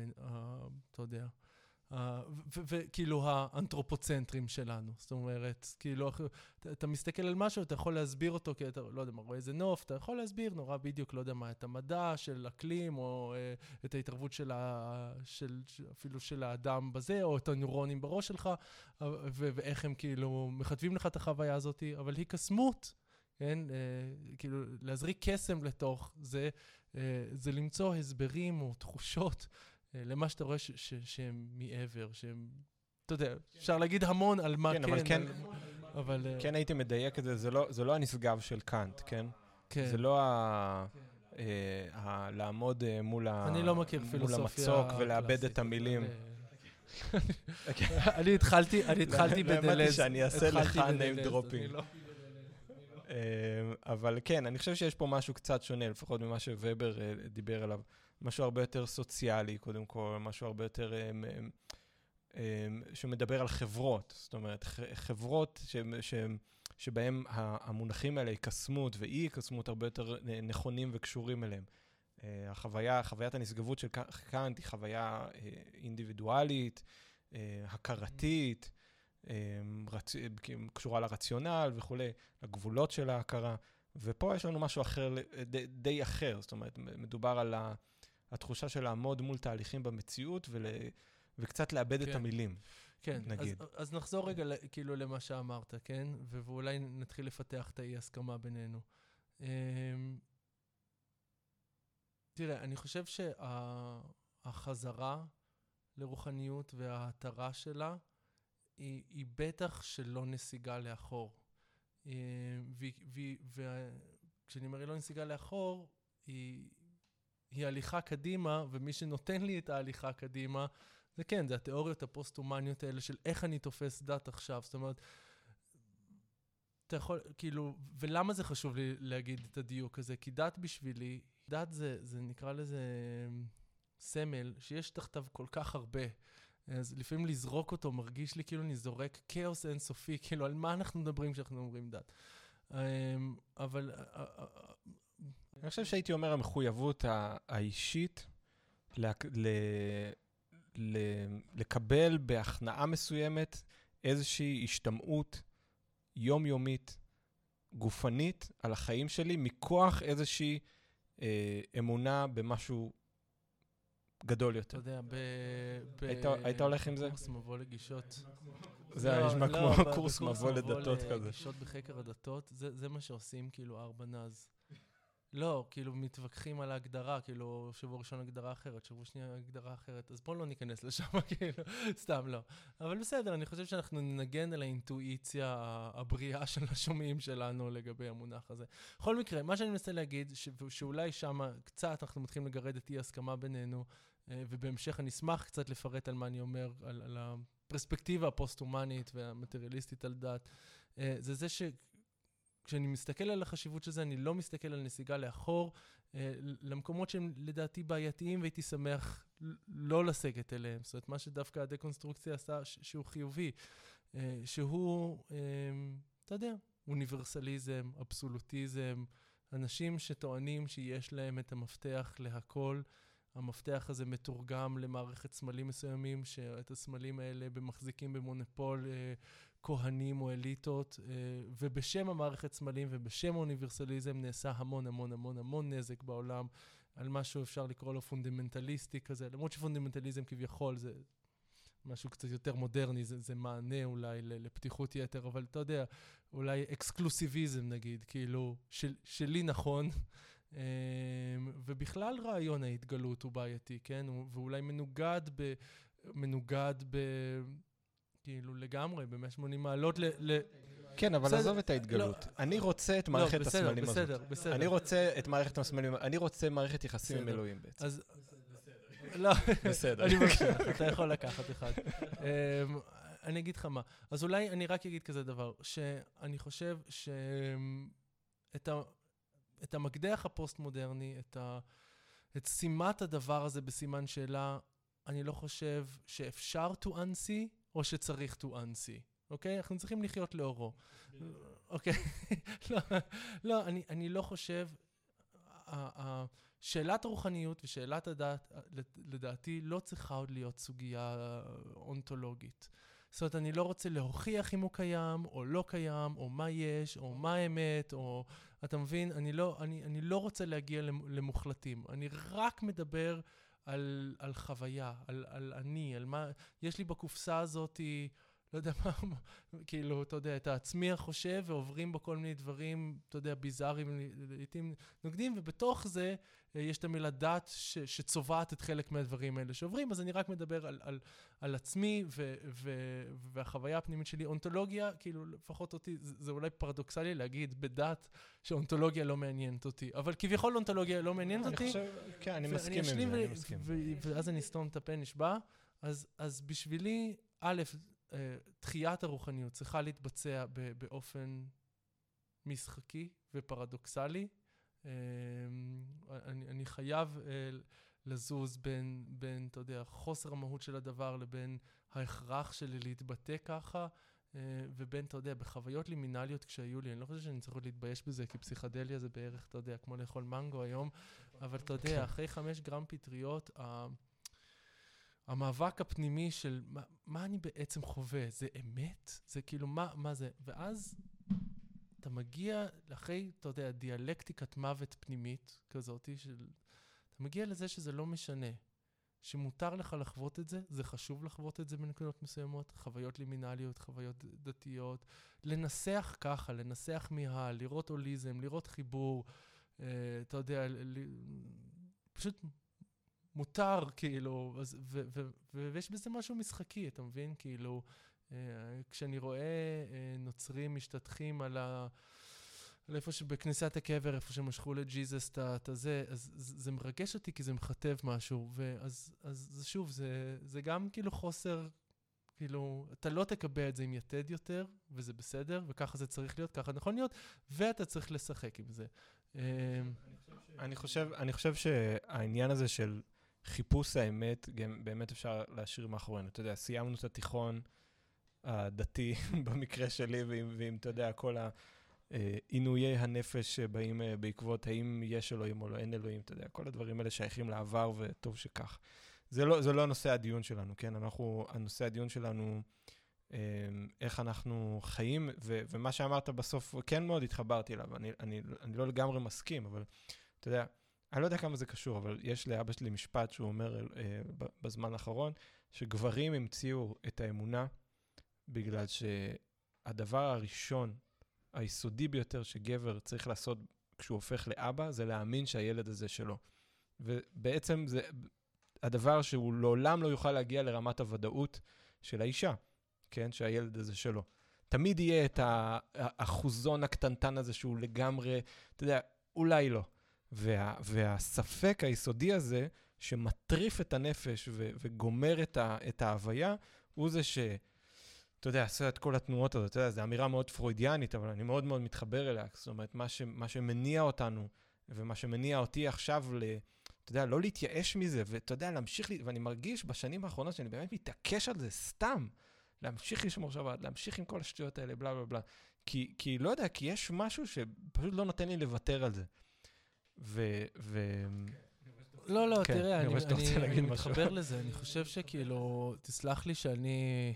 אתה יודע, וכאילו האנתרופוצנטרים שלנו. זאת אומרת, כאילו, אתה מסתכל על משהו, אתה יכול להסביר אותו, כי אתה, לא יודע מה, רואה איזה נוף, אתה יכול להסביר נורא בדיוק, לא יודע מה, את המדע של אקלים, או אה, את ההתערבות של, ה, של, אפילו של האדם בזה, או את הנוירונים בראש שלך, ואיך הם כאילו מכתבים לך את החוויה הזאת, אבל היא קסמות. כן, אה, כאילו להזריק קסם לתוך זה, אה, זה למצוא הסברים או תחושות למה שאתה רואה שהם מעבר, שהם, אתה יודע, אפשר להגיד המון על מה כן. כן, אבל כן, אבל... אה, כן הייתי מדייק את זה, זה לא, זה לא הנשגב של קאנט, כן? כן. זה לא ה... אה, לעמוד מול, לא המצוק ולאבד את המילים. אני התחלתי, אני התחלתי בדלז. האמנתי שאני אעשה לך name dropping. לא- אבל כן, אני חושב שיש פה משהו קצת שונה, לפחות ממה שוובר דיבר עליו. משהו הרבה יותר סוציאלי, קודם כל, משהו הרבה יותר... אה, שמדבר על חברות, זאת אומרת, חברות ש, ש, שבהן המונחים האלה, היקסמות ואי-היקסמות, הרבה יותר נכונים וקשורים אליהם. החוויה, חוויית הנשגבות של קאנט היא חוויה אינדיבידואלית, הכרתית. קשורה לרציונל וכולי, לגבולות של ההכרה. ופה יש לנו משהו אחר, די, די אחר, זאת אומרת, מדובר על התחושה של לעמוד מול תהליכים במציאות ול, וקצת לאבד כן. את המילים, כן, נגיד. אז, אז נחזור רגע כאילו למה שאמרת, כן? ואולי נתחיל לפתח את האי-הסכמה בינינו. אמ, תראה, אני חושב שהחזרה לרוחניות וההתרה שלה, היא, היא בטח שלא נסיגה לאחור. אה, וכשאני אומר לא נסיגה לאחור, היא, היא הליכה קדימה, ומי שנותן לי את ההליכה קדימה, זה כן, זה התיאוריות הפוסט-הומניות האלה של איך אני תופס דת עכשיו. זאת אומרת, אתה יכול, כאילו, ולמה זה חשוב לי להגיד את הדיוק הזה? כי דת בשבילי, דת זה, זה נקרא לזה סמל, שיש תחתיו כל כך הרבה. אז לפעמים לזרוק אותו מרגיש לי כאילו אני זורק כאוס אינסופי, כאילו על מה אנחנו מדברים כשאנחנו אומרים דת. אמ, אבל... אני חושב שהייתי אומר המחויבות האישית לקבל בהכנעה מסוימת איזושהי השתמעות יומיומית, גופנית, על החיים שלי, מכוח איזושהי אה, אמונה במשהו גדול יותר. אתה יודע, ב... היית הולך עם זה? קורס מבוא לגישות. זה היה נשמע כמו לא, קורס מבוא לדתות כזה. גישות בחקר הדתות, זה מה שעושים כאילו ארבע נז. לא, כאילו מתווכחים על ההגדרה, כאילו שבוע ראשון הגדרה אחרת, שבוע שנייה הגדרה אחרת, אז בואו לא ניכנס לשם, כאילו, סתם לא. אבל בסדר, אני חושב שאנחנו ננגן על האינטואיציה הבריאה של השומעים שלנו לגבי המונח הזה. בכל מקרה, מה שאני מנסה להגיד, ש- שאולי שם קצת אנחנו מתחילים לגרד את אי-הסכמה בינינו, אה, ובהמשך אני אשמח קצת לפרט על מה אני אומר, על, על הפרספקטיבה הפוסט-הומנית והמטריאליסטית על דת. אה, זה זה ש... כשאני מסתכל על החשיבות של זה, אני לא מסתכל על נסיגה לאחור, אה, למקומות שהם לדעתי בעייתיים, והייתי שמח לא לסגת אליהם. זאת אומרת, מה שדווקא הדקונסטרוקציה עשה, שהוא חיובי, אה, שהוא, אה, אתה יודע, אוניברסליזם, אבסולוטיזם, אנשים שטוענים שיש להם את המפתח להכל. המפתח הזה מתורגם למערכת סמלים מסוימים, שאת הסמלים האלה מחזיקים במונופול כהנים או אליטות, אה, ובשם המערכת סמלים ובשם האוניברסליזם נעשה המון המון המון המון נזק בעולם, על משהו אפשר לקרוא לו פונדמנטליסטי כזה, למרות שפונדמנטליזם כביכול זה משהו קצת יותר מודרני, זה, זה מענה אולי לפתיחות יתר, אבל אתה יודע, אולי אקסקלוסיביזם נגיד, כאילו, של, שלי נכון. אה, ובכלל רעיון ההתגלות הוא בעייתי, כן? ואולי מנוגד ב... מנוגד ב... כאילו לגמרי, ב-180 מעלות ל... ל... כן, אבל בסדר, עזוב את ההתגלות. לא, אני רוצה את לא, מערכת לא, בסדר, הסמלים בסדר, הזאת. בסדר, בסדר. אני רוצה את מערכת הסמלים, אני רוצה מערכת יחסים עם אלוהים בעצם. אז... לא, בסדר. אני לך, אתה יכול לקחת אחד. אמ, אני אגיד לך מה. אז אולי אני רק אגיד כזה דבר, שאני חושב שאת ה... את המקדח הפוסט-מודרני, את, ה... את שימת הדבר הזה בסימן שאלה, אני לא חושב שאפשר to unsee, או שצריך to unsee, אוקיי? אנחנו צריכים לחיות לאורו. אוקיי? לא, לא, אני, אני לא חושב... שאלת הרוחניות ושאלת הדת, לדעתי, לא צריכה עוד להיות סוגיה אונתולוגית. זאת אומרת, אני לא רוצה להוכיח אם הוא קיים, או לא קיים, או מה יש, או מה האמת, או... אתה מבין? אני לא, אני, אני לא רוצה להגיע למוחלטים. אני רק מדבר על, על חוויה, על, על אני, על מה... יש לי בקופסה הזאת, לא יודע מה, כאילו, אתה יודע, את העצמי החושב, ועוברים בו כל מיני דברים, אתה יודע, ביזאריים, לעיתים נוגדים, ובתוך זה אה, יש את המילה דת ש, שצובעת את חלק מהדברים האלה שעוברים, אז אני רק מדבר על, על, על עצמי ו, ו, והחוויה הפנימית שלי. אונתולוגיה, כאילו, לפחות אותי, זה, זה אולי פרדוקסלי להגיד בדת שאונתולוגיה לא מעניינת אותי, אבל כביכול אונתולוגיה לא מעניינת אותי. אני חושב, כן, אני מסכים עם זה, אני מסכים. ואז אני אסתום את הפה, נשבע. אז, אז בשבילי, א', תחיית הרוחניות צריכה להתבצע באופן משחקי ופרדוקסלי. אה, אני, אני חייב אה, לזוז בין, בין, אתה יודע, חוסר המהות של הדבר לבין ההכרח שלי להתבטא ככה, אה, ובין, אתה יודע, בחוויות לימינליות כשהיו לי, אני לא חושב שאני צריך להתבייש בזה, כי פסיכדליה זה בערך, אתה יודע, כמו לאכול מנגו היום, אבל אתה יודע, אחרי חמש גרם פטריות, המאבק הפנימי של מה, מה אני בעצם חווה, זה אמת? זה כאילו, מה, מה זה? ואז אתה מגיע אחרי, אתה יודע, דיאלקטיקת מוות פנימית כזאת, של... אתה מגיע לזה שזה לא משנה. שמותר לך לחוות את זה, זה חשוב לחוות את זה בנקודות מסוימות, חוויות לימינליות, חוויות דתיות, לנסח ככה, לנסח מה, לראות הוליזם, לראות חיבור, אה, אתה יודע, ל, פשוט מותר, כאילו, אז, ו, ו, ו, ויש בזה משהו משחקי, אתה מבין? כאילו, אה, כשאני רואה אה, נוצרים משתטחים על ה... על איפה שבכניסת הקבר, איפה שמשכו לג'יזוס את הזה, אז זה מרגש אותי כי זה מכתב משהו, ואז אז שוב, זה, זה גם כאילו חוסר, כאילו, אתה לא תקבע את זה עם יתד יותר, וזה בסדר, וככה זה צריך להיות, ככה נכון להיות, ואתה צריך לשחק עם זה. אני חושב, אני חושב שהעניין הזה של חיפוש האמת, גם באמת אפשר להשאיר מאחורינו. אתה יודע, סיימנו את התיכון הדתי, במקרה שלי, ועם, אתה יודע, כל העינויי הנפש שבאים אה, בעקבות האם יש אלוהים או לא, אין אלוהים, אתה יודע, כל הדברים האלה שייכים לעבר, וטוב שכך. זה לא, זה לא נושא הדיון שלנו, כן? אנחנו, הנושא הדיון שלנו, אה, איך אנחנו חיים, ו, ומה שאמרת בסוף, כן מאוד התחברתי אליו, אני, אני, אני לא לגמרי מסכים, אבל אתה יודע, אני לא יודע כמה זה קשור, אבל יש לאבא שלי משפט שהוא אומר אה, בזמן האחרון, שגברים המציאו את האמונה בגלל שהדבר הראשון, היסודי ביותר שגבר צריך לעשות כשהוא הופך לאבא, זה להאמין שהילד הזה שלו. ובעצם זה הדבר שהוא לעולם לא יוכל להגיע לרמת הוודאות של האישה, כן? שהילד הזה שלו. תמיד יהיה את האחוזון הקטנטן הזה שהוא לגמרי, אתה יודע, אולי לא. וה, והספק היסודי הזה, שמטריף את הנפש ו, וגומר את, ה, את ההוויה, הוא זה ש... אתה יודע, עשה את כל התנועות הזאת, אתה יודע, זו אמירה מאוד פרוידיאנית, אבל אני מאוד מאוד מתחבר אליה. זאת אומרת, מה, ש, מה שמניע אותנו, ומה שמניע אותי עכשיו ל... אתה יודע, לא להתייאש מזה, ואתה יודע, להמשיך, לי, ואני מרגיש בשנים האחרונות שאני באמת מתעקש על זה סתם, להמשיך לשמור שבת, להמשיך עם כל השטויות האלה, בלה בלה בלה. כי, כי לא יודע, כי יש משהו שפשוט לא נותן לי לוותר על זה. ו... ו... לא, לא, כן, תראה, אני, אני, אני מתחבר לזה, אני חושב שכאילו, תסלח לי שאני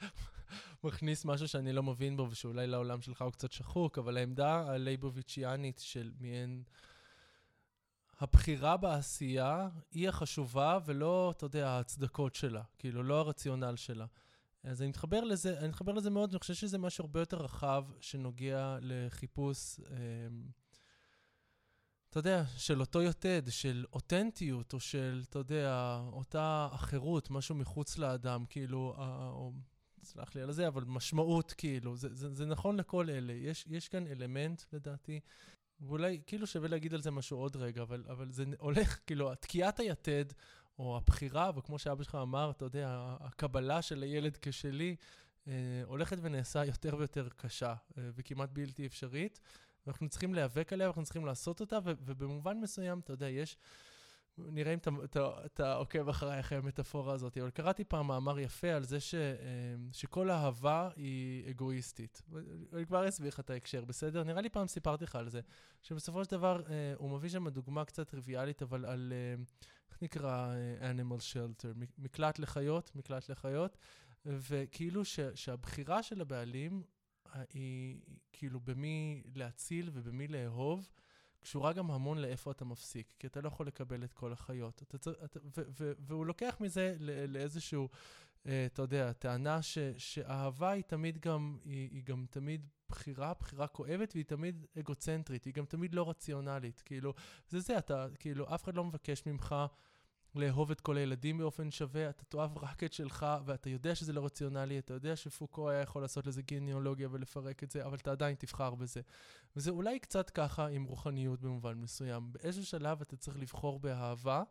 מכניס משהו שאני לא מבין בו, ושאולי לעולם שלך הוא קצת שחוק, אבל העמדה הלייבוביצ'יאנית של מעין... הבחירה בעשייה היא החשובה, ולא, אתה יודע, ההצדקות שלה, כאילו, לא הרציונל שלה. אז אני מתחבר לזה, אני מתחבר לזה מאוד, אני חושב שזה משהו הרבה יותר רחב שנוגע לחיפוש... אה, אתה יודע, של אותו יתד, של אותנטיות, או של, אתה יודע, אותה אחרות, משהו מחוץ לאדם, כאילו, או, סלח לי על זה, אבל משמעות, כאילו, זה, זה, זה נכון לכל אלה. יש, יש כאן אלמנט, לדעתי, ואולי, כאילו שווה להגיד על זה משהו עוד רגע, אבל, אבל זה הולך, כאילו, תקיעת היתד, או הבחירה, וכמו שאבא שלך אמר, אתה יודע, הקבלה של הילד כשלי, אה, הולכת ונעשה יותר ויותר קשה, אה, וכמעט בלתי אפשרית. ואנחנו צריכים להיאבק עליה, ואנחנו צריכים לעשות אותה, ו- ובמובן מסוים, אתה יודע, יש... נראה אם אתה, עוקב אחריי אחרי המטאפורה הזאת, אבל קראתי פעם מאמר יפה על זה ש, אה, שכל אהבה היא אגואיסטית. אני כבר אסביר לך את ההקשר, בסדר? נראה לי פעם סיפרתי לך על זה, שבסופו של דבר אה, הוא מביא שם דוגמה קצת טריוויאלית, אבל על, אה, איך נקרא animal shelter, מקלט לחיות, מקלט לחיות, וכאילו ש, שהבחירה של הבעלים היא כאילו במי להציל ובמי לאהוב, קשורה גם המון לאיפה אתה מפסיק, כי אתה לא יכול לקבל את כל החיות. אתה, אתה, ו, ו, והוא לוקח מזה לאיזשהו, אה, אתה יודע, טענה ש, שאהבה היא תמיד גם, היא, היא גם תמיד בחירה, בחירה כואבת, והיא תמיד אגוצנטרית, היא גם תמיד לא רציונלית. כאילו, זה זה, אתה, כאילו, אף אחד לא מבקש ממך... לאהוב את כל הילדים באופן שווה, אתה תאהב רק את שלך, ואתה יודע שזה לא רציונלי, אתה יודע שפוקו היה יכול לעשות לזה גניאולוגיה ולפרק את זה, אבל אתה עדיין תבחר בזה. וזה אולי קצת ככה עם רוחניות במובן מסוים. באיזשהו שלב אתה צריך לבחור באהבה,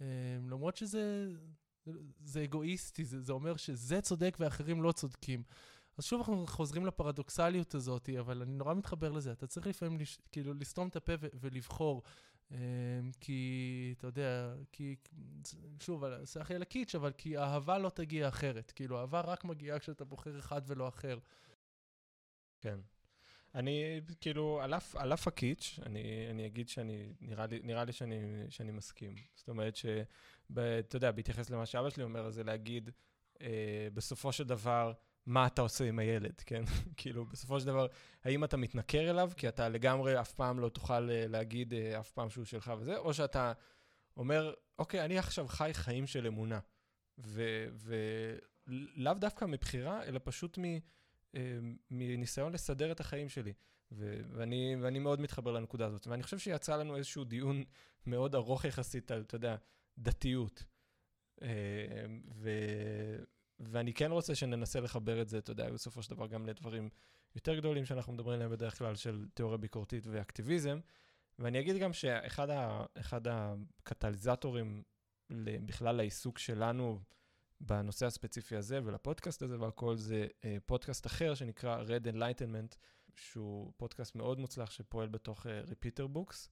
אה, למרות שזה זה אגואיסטי, זה, זה אומר שזה צודק ואחרים לא צודקים. אז שוב אנחנו חוזרים לפרדוקסליות הזאת, אבל אני נורא מתחבר לזה. אתה צריך לפעמים לש, כאילו לסתום את הפה ו- ולבחור. כי, אתה יודע, כי, שוב, לי על הקיץ', אבל כי אהבה לא תגיע אחרת. כאילו, אהבה רק מגיעה כשאתה בוחר אחד ולא אחר. כן. אני, כאילו, על אף, על אף הקיץ', אני, אני אגיד שאני, נראה לי, נראה לי שאני, שאני מסכים. זאת אומרת שאתה יודע, בהתייחס למה שאבא שלי אומר, זה להגיד, אה, בסופו של דבר, מה אתה עושה עם הילד, כן? כאילו, בסופו של דבר, האם אתה מתנכר אליו, כי אתה לגמרי אף פעם לא תוכל אה, להגיד אה, אף פעם שהוא שלך וזה, או שאתה אומר, אוקיי, אני עכשיו חי חיים של אמונה. ולאו דווקא מבחירה, אלא פשוט מ... אה, מניסיון לסדר את החיים שלי. ו- ואני, ואני מאוד מתחבר לנקודה הזאת. ואני חושב שיצא לנו איזשהו דיון מאוד ארוך יחסית על, אתה יודע, דתיות. ו- ואני כן רוצה שננסה לחבר את זה, אתה יודע, בסופו של דבר גם לדברים יותר גדולים שאנחנו מדברים עליהם בדרך כלל, של תיאוריה ביקורתית ואקטיביזם. ואני אגיד גם שאחד ה- הקטליזטורים בכלל לעיסוק שלנו, בנושא הספציפי הזה ולפודקאסט הזה והכל, זה אה, פודקאסט אחר שנקרא Red Enlightenment, שהוא פודקאסט מאוד מוצלח שפועל בתוך אה, Repeater Books.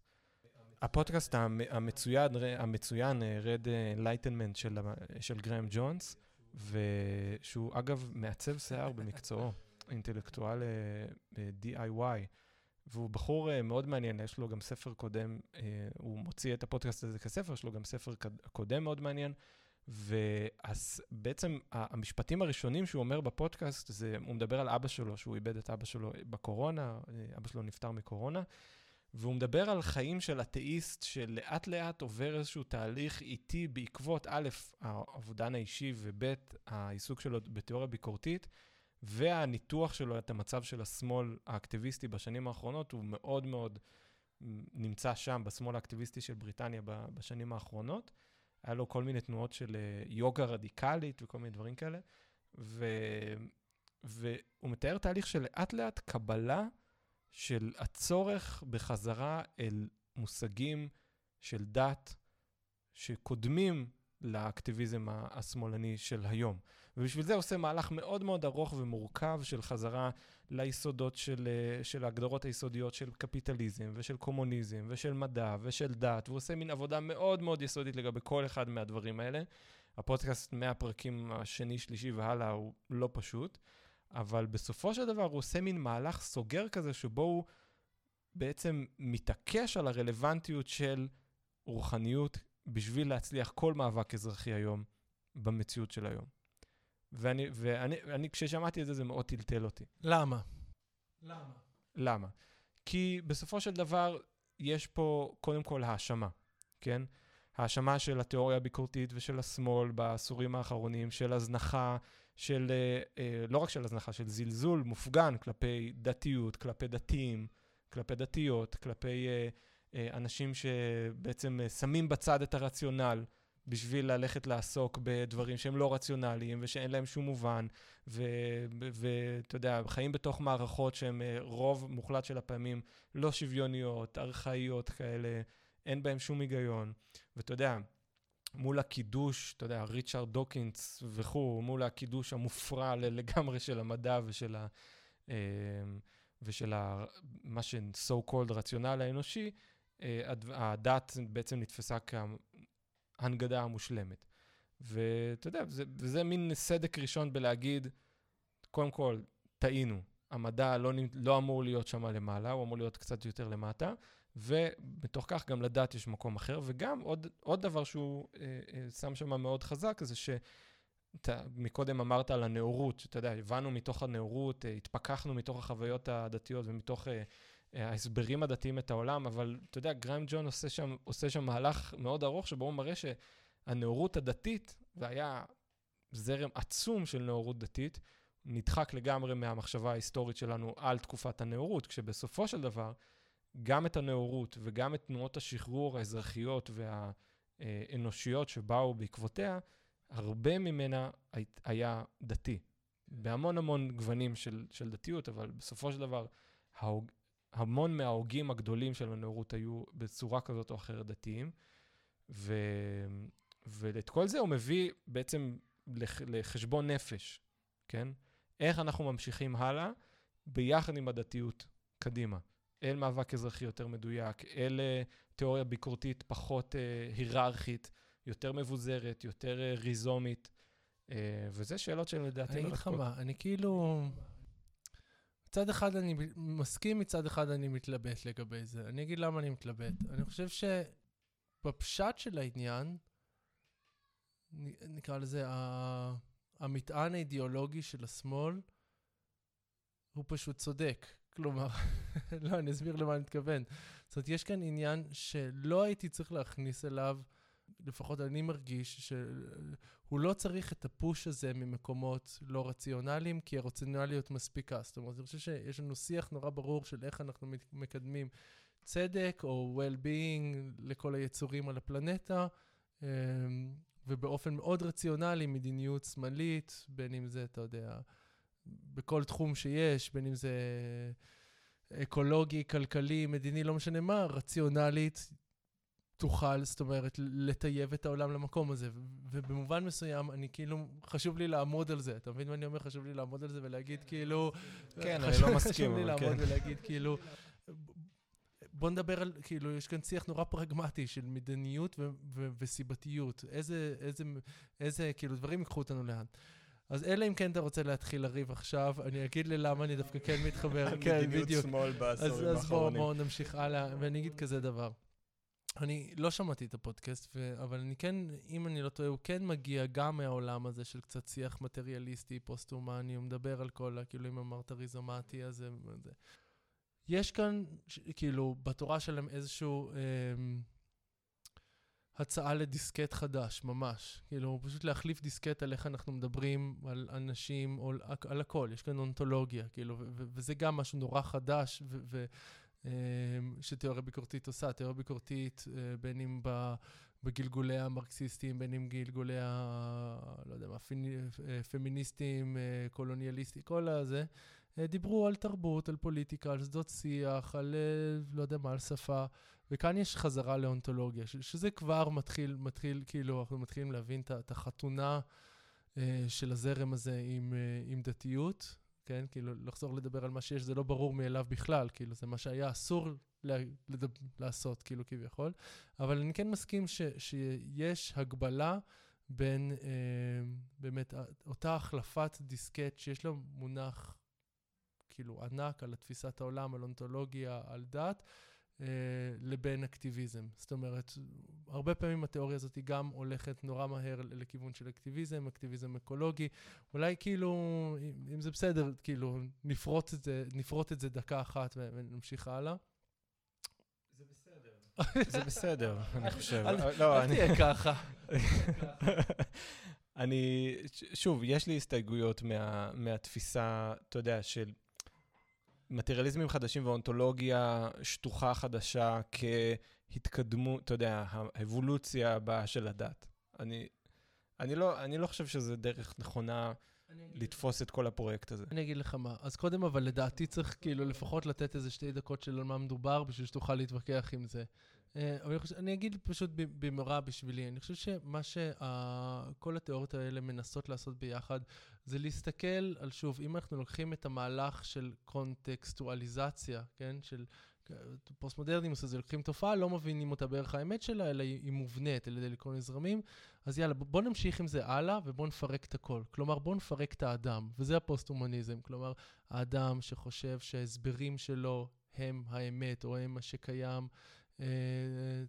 הפודקאסט המצוין, המצוין אה, Red Enlightenment של, של גראם ג'ונס, ושהוא אגב מעצב שיער במקצועו, אינטלקטואל ב-DIY. והוא בחור מאוד מעניין, יש לו גם ספר קודם, הוא מוציא את הפודקאסט הזה כספר, יש לו גם ספר קודם מאוד מעניין, ובעצם המשפטים הראשונים שהוא אומר בפודקאסט, זה, הוא מדבר על אבא שלו, שהוא איבד את אבא שלו בקורונה, אבא שלו נפטר מקורונה, והוא מדבר על חיים של אתאיסט שלאט לאט עובר איזשהו תהליך איטי בעקבות א', האובדן האישי, וב', העיסוק שלו בתיאוריה ביקורתית, והניתוח שלו את המצב של השמאל האקטיביסטי בשנים האחרונות, הוא מאוד מאוד נמצא שם, בשמאל האקטיביסטי של בריטניה בשנים האחרונות. היה לו כל מיני תנועות של אה, יוגה רדיקלית וכל מיני דברים כאלה. ו... והוא מתאר תהליך של לאט לאט קבלה של הצורך בחזרה אל מושגים של דת שקודמים לאקטיביזם השמאלני של היום. ובשביל זה עושה מהלך מאוד מאוד ארוך ומורכב של חזרה ליסודות של, אה, של ההגדרות היסודיות של קפיטליזם ושל קומוניזם ושל מדע ושל דת, והוא עושה מין עבודה מאוד מאוד יסודית לגבי כל אחד מהדברים האלה. הפודקאסט מהפרקים השני, שלישי והלאה הוא לא פשוט, אבל בסופו של דבר הוא עושה מין מהלך סוגר כזה שבו הוא בעצם מתעקש על הרלוונטיות של רוחניות בשביל להצליח כל מאבק אזרחי היום במציאות של היום. ואני, ואני, ואני, כששמעתי את זה, זה מאוד טלטל אותי. למה? למה? למה? כי בסופו של דבר, יש פה קודם כל האשמה, כן? האשמה של התיאוריה הביקורתית ושל השמאל בעשורים האחרונים, של הזנחה, של, אה, אה, לא רק של הזנחה, של זלזול מופגן כלפי דתיות, כלפי דתיים, כלפי דתיות, כלפי אה, אנשים שבעצם שמים בצד את הרציונל. בשביל ללכת לעסוק בדברים שהם לא רציונליים ושאין להם שום מובן, ואתה יודע, חיים בתוך מערכות שהן רוב מוחלט של הפעמים לא שוויוניות, ארכאיות כאלה, אין בהן שום היגיון. ואתה יודע, מול הקידוש, אתה יודע, ריצ'רד דוקינס וכו', מול הקידוש המופרע לגמרי של המדע ושל ה... אה, ושל ה, מה ש-so called רציונל האנושי, אה, הדת בעצם נתפסה ההנגדה המושלמת. ואתה יודע, זה, וזה מין סדק ראשון בלהגיד, קודם כל, טעינו. המדע לא, לא אמור להיות שם למעלה, הוא אמור להיות קצת יותר למטה, ובתוך כך גם לדת יש מקום אחר. וגם עוד, עוד דבר שהוא אה, אה, שם שם מאוד חזק, זה שאתה מקודם אמרת על הנאורות, שאתה יודע, הבנו מתוך הנאורות, אה, התפכחנו מתוך החוויות הדתיות ומתוך אה, אה, ההסברים הדתיים את העולם, אבל אתה יודע, גריים ג'ון עושה שם, עושה שם מהלך מאוד ארוך, שבו הוא מראה שהנאורות הדתית, והיה זרם עצום של נאורות דתית, נדחק לגמרי מהמחשבה ההיסטורית שלנו על תקופת הנאורות, כשבסופו של דבר, גם את הנאורות וגם את תנועות השחרור האזרחיות והאנושיות שבאו בעקבותיה, הרבה ממנה היה דתי. בהמון המון גוונים של, של דתיות, אבל בסופו של דבר, המון מההוגים הגדולים של הנאורות היו בצורה כזאת או אחרת דתיים, ו... ואת כל זה הוא מביא בעצם לח... לחשבון נפש, כן? איך אנחנו ממשיכים הלאה ביחד עם הדתיות קדימה, אל מאבק אזרחי יותר מדויק, אל תיאוריה ביקורתית פחות אה, היררכית, יותר מבוזרת, יותר אה, ריזומית, אה, וזה שאלות שלדעתי אני אגיד לך מה, אני כאילו... מצד אחד אני מסכים, מצד אחד אני מתלבט לגבי זה. אני אגיד למה אני מתלבט. אני חושב שבפשט של העניין, נקרא לזה, המטען האידיאולוגי של השמאל, הוא פשוט צודק. כלומר, לא, אני אסביר למה אני מתכוון. זאת אומרת, יש כאן עניין שלא הייתי צריך להכניס אליו, לפחות אני מרגיש, שהוא לא צריך את הפוש הזה ממקומות לא רציונליים, כי הרציונליות מספיקה. זאת אומרת, אני חושב שיש לנו שיח נורא ברור של איך אנחנו מקדמים צדק או well-being לכל היצורים על הפלנטה. אמ, ובאופן מאוד רציונלי, מדיניות שמאלית, בין אם זה, אתה יודע, בכל תחום שיש, בין אם זה אקולוגי, כלכלי, מדיני, לא משנה מה, רציונלית, תוכל, זאת אומרת, לטייב את העולם למקום הזה. ובמובן מסוים, אני כאילו, חשוב לי לעמוד על זה. אתה מבין מה אני אומר? חשוב לי לעמוד על זה ולהגיד כאילו... כן, אני לא מסכים, חשוב לי לעמוד כן. ולהגיד כאילו... בוא נדבר על, כאילו, יש כאן שיח נורא פרגמטי של מדיניות ו- ו- וסיבתיות. איזה, איזה, איזה, כאילו, דברים ייקחו אותנו לאן. אז אלא אם כן אתה רוצה להתחיל לריב עכשיו, אני אגיד ללמה אני דווקא כן מתחבר. כן, בדיוק. מדיניות שמאל בעשורים האחרונים. אז בואו בוא נמשיך הלאה, ואני אגיד כזה דבר. אני לא שמעתי את הפודקאסט, ו... אבל אני כן, אם אני לא טועה, הוא כן מגיע גם מהעולם הזה של קצת שיח מטריאליסטי, פוסט-הומני, הוא מדבר על כל, כאילו, אם אמרת ריזומטי, אז זה... יש כאן, כאילו, בתורה שלהם איזשהו... אה, הצעה לדיסקט חדש, ממש. כאילו, פשוט להחליף דיסקט על איך אנחנו מדברים על אנשים, או על, על הכל, יש כאן אונתולוגיה, כאילו, וזה גם משהו נורא חדש, ו- אמ, שתיאוריה ביקורתית עושה. תיאוריה ביקורתית, אה, בין אם ב... בגלגולי המרקסיסטים, בין אם גלגולי. לא יודע מה, פמיניסטים, אה, קולוניאליסטים, כל הזה, אה, דיברו על תרבות, על פוליטיקה, על שדות שיח, על לא יודע מה, על שפה. וכאן יש חזרה לאונתולוגיה, שזה כבר מתחיל, מתחיל, כאילו, אנחנו מתחילים להבין את החתונה אה, של הזרם הזה עם, אה, עם דתיות, כן? כאילו, לחזור לדבר על מה שיש, זה לא ברור מאליו בכלל, כאילו, זה מה שהיה אסור לה, לדב, לעשות, כאילו, כביכול. אבל אני כן מסכים ש, שיש הגבלה בין, אה, באמת, אותה החלפת דיסקט שיש לה מונח, כאילו, ענק על תפיסת העולם, על אונתולוגיה, על דת. אה, לבין אקטיביזם. זאת אומרת, הרבה פעמים התיאוריה הזאת היא גם הולכת נורא מהר לכיוון של אקטיביזם, אקטיביזם אקולוגי. אולי כאילו, אם זה בסדר, כאילו, נפרוט את זה, נפרוט את זה דקה אחת ונמשיך הלאה. זה בסדר. זה בסדר, אני חושב. לא, אל תהיה ככה. אני, שוב, יש לי הסתייגויות מהתפיסה, אתה יודע, של מטריאליזמים חדשים ואונתולוגיה שטוחה חדשה כהתקדמות, אתה יודע, האבולוציה הבאה של הדת. אני, אני, לא, אני לא חושב שזו דרך נכונה לתפוס את כל הפרויקט הזה. אני אגיד לך מה, אז קודם, אבל לדעתי צריך כאילו לפחות לתת איזה שתי דקות של על מה מדובר, בשביל שתוכל להתווכח עם זה. אה, אבל אני, חושב, אני אגיד פשוט במהרה בשבילי, אני חושב שמה שכל התיאוריות האלה מנסות לעשות ביחד, זה להסתכל על, שוב, אם אנחנו לוקחים את המהלך של קונטקסטואליזציה, כן, של פוסט-מודרניזם הזה, לוקחים תופעה, לא מבינים אותה בערך האמת שלה, אלא היא מובנית על ידי לקרוא נזרמים, אז יאללה, בוא נמשיך עם זה הלאה ובוא נפרק את הכל. כלומר, בוא נפרק את האדם, וזה הפוסט-הומניזם. כלומר, האדם שחושב שההסברים שלו הם האמת, או הם מה שקיים,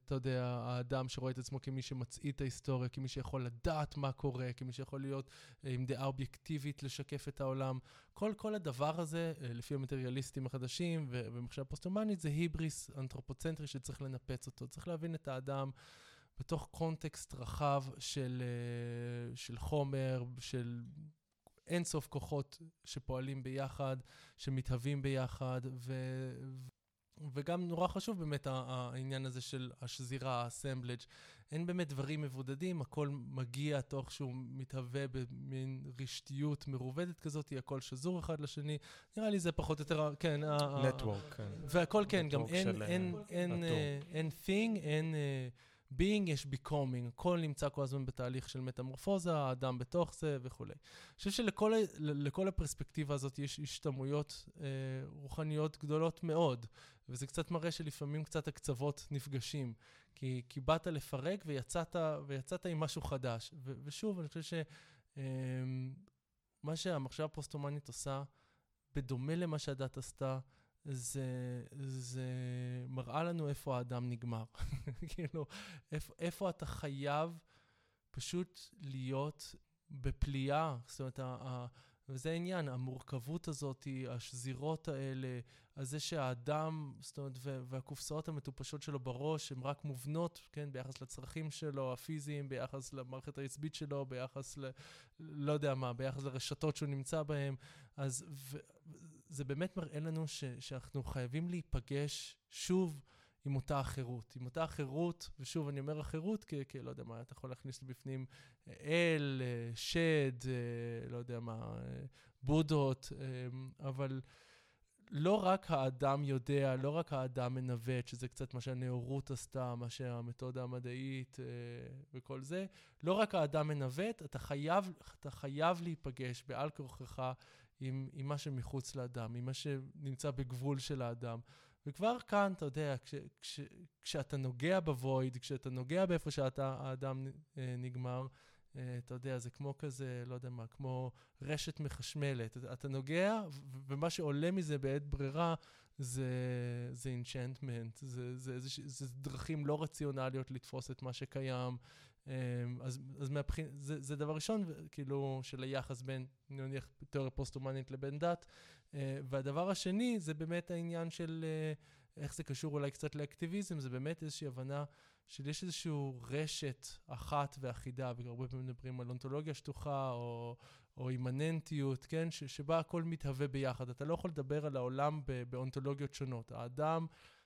אתה יודע, האדם שרואה את עצמו כמי שמצעיד את ההיסטוריה, כמי שיכול לדעת מה קורה, כמי שיכול להיות אה, עם דעה אובייקטיבית לשקף את העולם. כל, כל הדבר הזה, אה, לפי המטריאליסטים החדשים ובמחשב הפוסט-הומנית, זה היבריס אנתרופוצנטרי שצריך לנפץ אותו. צריך להבין את האדם בתוך קונטקסט רחב של, של חומר, של אינסוף כוחות שפועלים ביחד, שמתהווים ביחד, ו... וגם נורא חשוב באמת העניין הזה של השזירה, האסמבלג'. אין באמת דברים מבודדים, הכל מגיע תוך שהוא מתהווה במין רשתיות מרובדת כזאת, הכל שזור אחד לשני. נראה לי זה פחות או יותר, כן. נטוורק, כן. והכל כן, גם אין, אין, אין, אין thing, אין... being יש becoming, הכל נמצא כל הזמן בתהליך של מטמורפוזה, האדם בתוך זה וכולי. אני חושב שלכל הפרספקטיבה הזאת יש השתמעויות אה, רוחניות גדולות מאוד, וזה קצת מראה שלפעמים קצת הקצוות נפגשים. כי, כי באת לפרק ויצאת, ויצאת עם משהו חדש. ו, ושוב, אני חושב ש... אמ, שהמחשבה הפוסט-הומנית עושה, בדומה למה שהדת עשתה, זה, זה מראה לנו איפה האדם נגמר. כאילו, איפה, איפה אתה חייב פשוט להיות בפליאה. זאת אומרת, וזה העניין, המורכבות הזאת, השזירות האלה, על זה שהאדם, זאת אומרת, והקופסאות המטופשות שלו בראש, הן רק מובנות, כן, ביחס לצרכים שלו, הפיזיים, ביחס למערכת העצבית שלו, ביחס ל... לא יודע מה, ביחס לרשתות שהוא נמצא בהן. אז ו, זה באמת מראה לנו ש, שאנחנו חייבים להיפגש שוב. עם אותה החירות. עם אותה החירות, ושוב, אני אומר החירות, כי, כי לא יודע מה, אתה יכול להכניס לבפנים אל, שד, לא יודע מה, בודות, אבל לא רק האדם יודע, לא רק האדם מנווט, שזה קצת מה שהנאורות עשתה, מה שהמתודה המדעית וכל זה, לא רק האדם מנווט, אתה חייב, אתה חייב להיפגש בעל כורחך עם, עם מה שמחוץ לאדם, עם מה שנמצא בגבול של האדם. וכבר כאן, אתה יודע, כש, כש, כשאתה נוגע בוויד, כשאתה נוגע באיפה שאתה, האדם אה, נגמר, אה, אתה יודע, זה כמו כזה, לא יודע מה, כמו רשת מחשמלת. אתה, נוגע, ומה שעולה מזה בעת ברירה זה, זה אינצ'נטמנט, זה, זה, זה, זה, דרכים לא רציונליות לתפוס את מה שקיים. אה, אז, אז מהבחין, זה, זה דבר ראשון, כאילו, של היחס בין, נניח, תיאוריה פוסט-הומנית לבין דת. אה, והדבר השני זה באמת העניין של אה, איך זה קשור אולי קצת לאקטיביזם, זה באמת איזושהי הבנה של יש איזושהי רשת אחת ואחידה, והרבה פעמים מדברים על אונתולוגיה שטוחה או, או אימננטיות, כן? ש, שבה הכל מתהווה ביחד. אתה לא יכול לדבר על העולם באונתולוגיות שונות. האדם...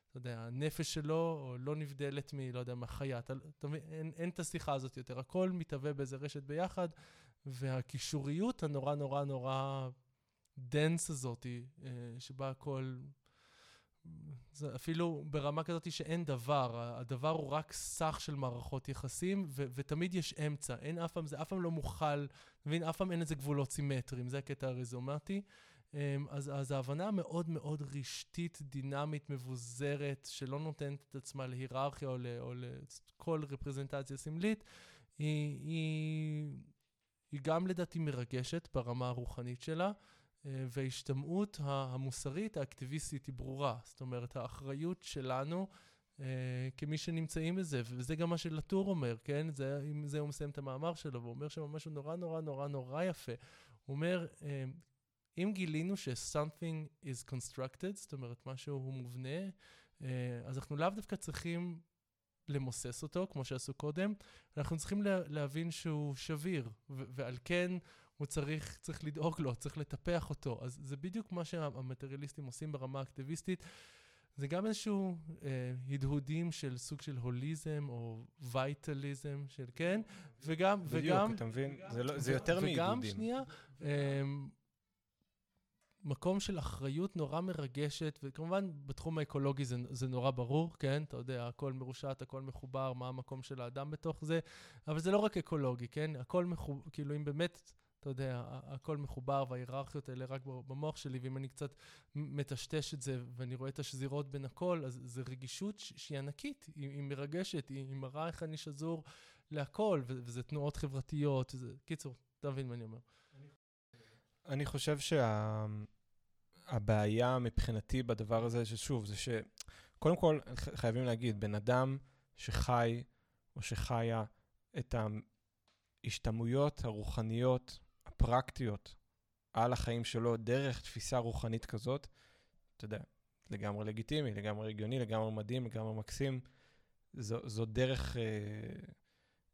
אתה יודע, הנפש שלו לא נבדלת מ... לא יודע, מהחיה. אתה, אתה אין, אין את השיחה הזאת יותר. הכל מתהווה באיזה רשת ביחד, והקישוריות הנורא נורא נורא הדנס הזאת, אה, שבה הכל... זה אפילו ברמה כזאת שאין דבר, הדבר הוא רק סך של מערכות יחסים, ו- ותמיד יש אמצע, אין אף פעם, זה אף פעם לא מוכל, מבין, אף פעם אין איזה גבולות סימטריים, זה הקטע הרזומטי. אמ, אז, אז ההבנה המאוד מאוד רשתית, דינמית, מבוזרת, שלא נותנת את עצמה להיררכיה או, ל, או לכל רפרזנטציה סמלית, היא, היא, היא גם לדעתי מרגשת ברמה הרוחנית שלה. אה, וההשתמעות המוסרית, האקטיביסטית, היא ברורה. זאת אומרת, האחריות שלנו אה, כמי שנמצאים בזה, וזה גם מה שלטור אומר, כן? זה, עם זה הוא מסיים את המאמר שלו, והוא אומר שם משהו נורא נורא נורא נורא יפה. הוא אומר, אה, אם גילינו ש-something is constructed, זאת אומרת, משהו הוא מובנה, אז אנחנו לאו דווקא צריכים למוסס אותו, כמו שעשו קודם, אנחנו צריכים לה, להבין שהוא שביר, ועל כן הוא צריך, צריך לדאוג לו, צריך לטפח אותו. אז זה בדיוק מה שהמטריאליסטים עושים ברמה האקטיביסטית. זה גם איזשהו אה, הדהודים של סוג של הוליזם או וייטליזם של כן, וגם, בדיוק, וגם... בדיוק, אתה מבין? זה, לא, זה יותר מעידודים. וגם, שנייה, אה, מקום של אחריות נורא מרגשת, וכמובן בתחום האקולוגי זה, זה נורא ברור, כן? אתה יודע, הכל מרושת, הכל מחובר, מה המקום של האדם בתוך זה, אבל זה לא רק אקולוגי, כן? הכל מחובר, כאילו אם באמת... אתה יודע, הכל מחובר וההיררכיות האלה רק במוח שלי, ואם אני קצת מטשטש את זה ואני רואה את השזירות בין הכל, אז זו רגישות שהיא ענקית, היא, היא מרגשת, היא, היא מראה איך אני שזור להכל, וזה תנועות חברתיות, זה... קיצור, אתה מבין מה אני אומר. אני חושב שהבעיה שה... מבחינתי בדבר הזה, ששוב, זה שקודם כל חייבים להגיד, בן אדם שחי או שחיה את ההשתמעויות הרוחניות הפרקטיות על החיים שלו דרך תפיסה רוחנית כזאת, אתה יודע, לגמרי לגיטימי, לגמרי הגיוני, לגמרי מדהים, לגמרי מקסים. זו, זו דרך אה,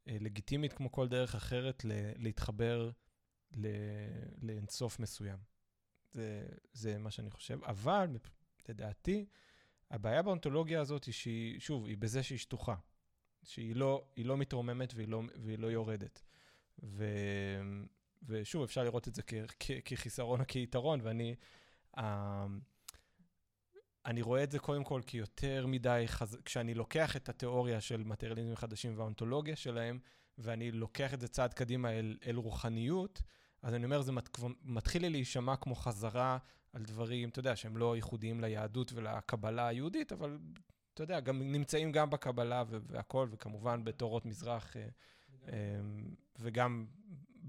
אה, לגיטימית כמו כל דרך אחרת ל, להתחבר ל, לאינסוף מסוים. זה, זה מה שאני חושב. אבל, לדעתי, הבעיה באונתולוגיה הזאת היא שהיא, שוב, היא בזה שהיא שטוחה. שהיא לא, לא מתרוממת והיא לא, והיא לא יורדת. ו, ושוב, אפשר לראות את זה כחיסרון או כיתרון, ואני... Uh, אני רואה את זה קודם כל כיותר מדי, חז... כשאני לוקח את התיאוריה של מטריאליזמים חדשים והאונתולוגיה שלהם, ואני לוקח את זה צעד קדימה אל, אל רוחניות, אז אני אומר, זה מת... מתחיל לי להישמע כמו חזרה על דברים, אתה יודע, שהם לא ייחודיים ליהדות ולקבלה היהודית, אבל אתה יודע, גם נמצאים גם בקבלה והכול, וכמובן בתורות מזרח, אה, אה, וגם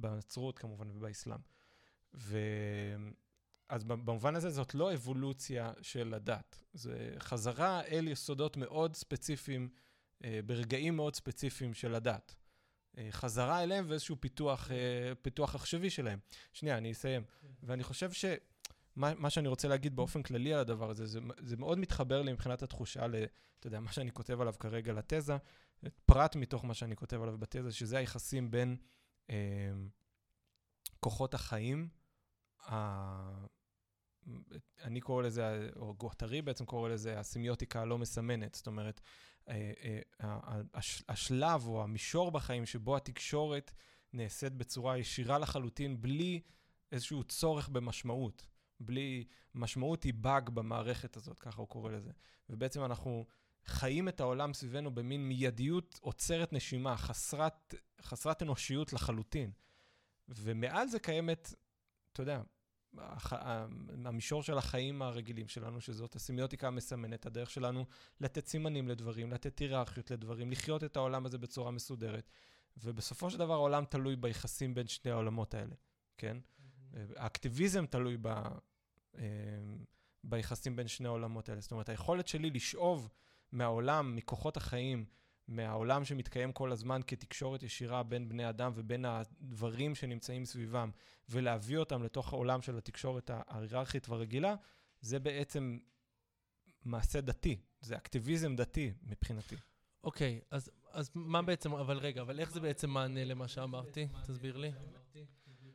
בנצרות כמובן ובאסלאם. ו... אז במובן הזה זאת לא אבולוציה של הדת, זה חזרה אל יסודות מאוד ספציפיים, אה, ברגעים מאוד ספציפיים של הדת. חזרה אליהם ואיזשהו פיתוח, פיתוח עכשווי שלהם. שנייה, אני אסיים. כן. ואני חושב ש... מה, מה שאני רוצה להגיד באופן כללי על הדבר הזה, זה, זה מאוד מתחבר לי מבחינת התחושה ל... אתה יודע, מה שאני כותב עליו כרגע לתזה, פרט מתוך מה שאני כותב עליו בתזה, שזה היחסים בין אה, כוחות החיים. אני קורא לזה, או גוטרי בעצם קורא לזה, הסמיוטיקה הלא מסמנת. זאת אומרת, אה, אה, השלב או המישור בחיים שבו התקשורת נעשית בצורה ישירה לחלוטין, בלי איזשהו צורך במשמעות. בלי משמעות היא באג במערכת הזאת, ככה הוא קורא לזה. ובעצם אנחנו חיים את העולם סביבנו במין מיידיות עוצרת נשימה, חסרת, חסרת אנושיות לחלוטין. ומעל זה קיימת, אתה יודע, הח... המישור של החיים הרגילים שלנו, שזאת הסמיוטיקה המסמנת, הדרך שלנו לתת סימנים לדברים, לתת היררכיות לדברים, לחיות את העולם הזה בצורה מסודרת. ובסופו של דבר העולם תלוי ביחסים בין שני העולמות האלה, כן? Mm-hmm. האקטיביזם תלוי ב... אמ, ביחסים בין שני העולמות האלה. זאת אומרת, היכולת שלי לשאוב מהעולם, מכוחות החיים, מהעולם שמתקיים כל הזמן כתקשורת ישירה בין בני אדם ובין הדברים שנמצאים סביבם, ולהביא אותם לתוך העולם של התקשורת ההיררכית והרגילה, זה בעצם מעשה דתי, זה אקטיביזם דתי מבחינתי. אוקיי, okay, אז, אז מה בעצם, אבל רגע, אבל איך זה בעצם מענה למה שאמרתי? תסביר לי.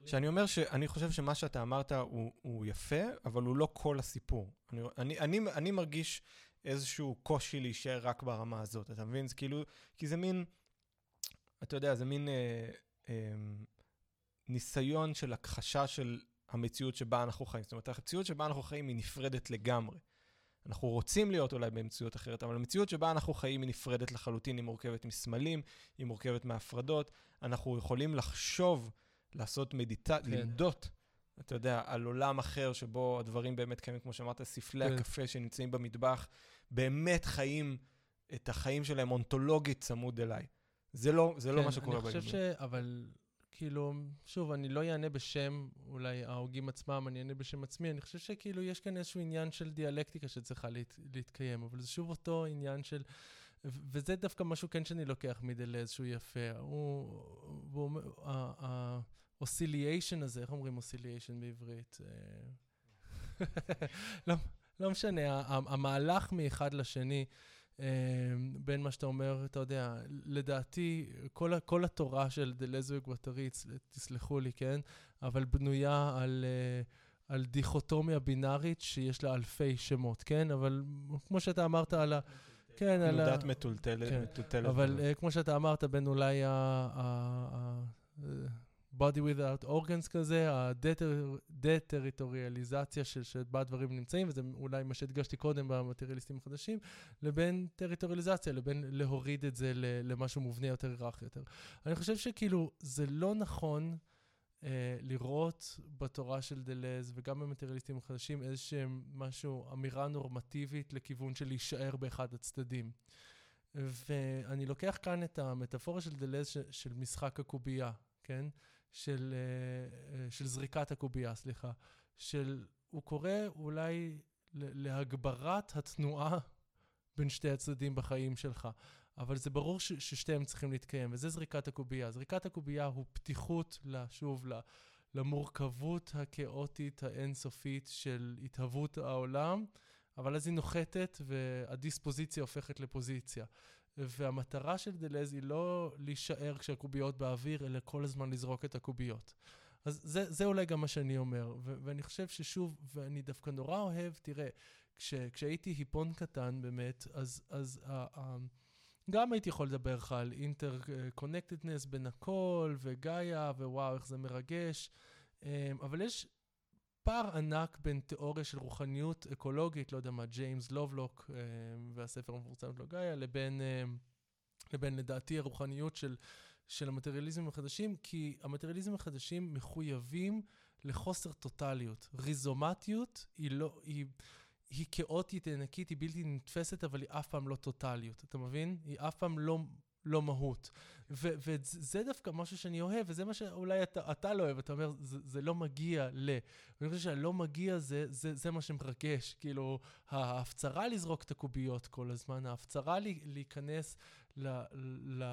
שאני אומר שאני חושב שמה שאתה אמרת הוא, הוא יפה, אבל הוא לא כל הסיפור. אני, אני, אני, אני מרגיש איזשהו קושי להישאר רק ברמה הזאת, אתה מבין? זה כאילו, כי זה מין, אתה יודע, זה מין אה, אה, ניסיון של הכחשה של המציאות שבה אנחנו חיים. זאת אומרת, המציאות שבה אנחנו חיים היא נפרדת לגמרי. אנחנו רוצים להיות אולי במציאות אחרת, אבל המציאות שבה אנחנו חיים היא נפרדת לחלוטין, היא מורכבת מסמלים, היא מורכבת מהפרדות. אנחנו יכולים לחשוב לעשות מדיטציה, כן. למדות, אתה יודע, על עולם אחר שבו הדברים באמת קיימים, כמו שאמרת, ספלי כן. הקפה שנמצאים במטבח, באמת חיים את החיים שלהם אונתולוגית צמוד אליי. זה לא, זה לא כן, לא מה שקורה בארגון. אני חושב ש... אבל, כאילו, שוב, אני לא אענה בשם אולי ההוגים עצמם, אני אענה בשם עצמי. אני חושב שכאילו יש כאן איזשהו עניין של דיאלקטיקה שצריכה להת, להתקיים, אבל זה שוב אותו עניין של... וזה דווקא משהו כן שאני לוקח מדלז שהוא יפה. הוא, הוא אומר, ה oscillation הזה, איך אומרים oscillation בעברית? אה, לא, לא משנה, המהלך מאחד לשני, אה, בין מה שאתה אומר, אתה יודע, לדעתי, כל, כל התורה של דלזו וגואטריץ, תסלחו לי, כן? אבל בנויה על... אה, על דיכוטומיה בינארית שיש לה אלפי שמות, כן? אבל כמו שאתה אמרת על ה... כן, על ה... תנודת מטולטלת. כן. מטולטלת. אבל כמו שאתה אמרת, בין אולי ה... body without organs כזה, הדה-טריטוריאליזציה של שבה הדברים נמצאים, וזה אולי מה שהדגשתי קודם במטריאליסטים החדשים, לבין טריטוריאליזציה, לבין להוריד את זה למשהו מובנה יותר, רך יותר. אני חושב שכאילו, זה לא נכון אה, לראות בתורה של דלז וגם במטריאליסטים החדשים איזשהם משהו, אמירה נורמטיבית לכיוון של להישאר באחד הצדדים. ואני לוקח כאן את המטאפורה של דלז של, של משחק הקובייה, כן? של, אה, אה, של זריקת הקובייה, סליחה. של, הוא קורא אולי להגברת התנועה בין שתי הצדדים בחיים שלך. אבל זה ברור ש- ששתיהם צריכים להתקיים, וזה זריקת הקובייה. זריקת הקובייה הוא פתיחות, שוב, למורכבות הכאוטית האינסופית של התהוות העולם, אבל אז היא נוחתת והדיספוזיציה הופכת לפוזיציה. והמטרה של דלז היא לא להישאר כשהקוביות באוויר, אלא כל הזמן לזרוק את הקוביות. אז זה, זה אולי גם מה שאני אומר, ו- ואני חושב ששוב, ואני דווקא נורא אוהב, תראה, כש- כשהייתי היפון קטן באמת, אז, אז אה, אה, גם הייתי יכול לדבר לך על interconnectedness בין הכל, וגאיה, ווואו, איך זה מרגש, אמ, אבל יש פער ענק בין תיאוריה של רוחניות אקולוגית, לא יודע מה, ג'יימס לאבלוק אה, והספר המפורסם שלו גאיה, לבין, אה, לבין לדעתי הרוחניות של, של המטריאליזם החדשים, כי המטריאליזם החדשים מחויבים לחוסר טוטליות. ריזומטיות היא לא, היא, היא כאוטית, ענקית, היא בלתי נתפסת, אבל היא אף פעם לא טוטליות. אתה מבין? היא אף פעם לא, לא מהות. וזה דווקא משהו שאני אוהב, וזה מה שאולי אתה, אתה לא אוהב, אתה אומר, זה, זה לא מגיע ל... ואני חושב שהלא מגיע זה, זה, זה מה שמרגש. כאילו, ההפצרה לזרוק את הקוביות כל הזמן, ההפצרה לי, להיכנס ל, ל,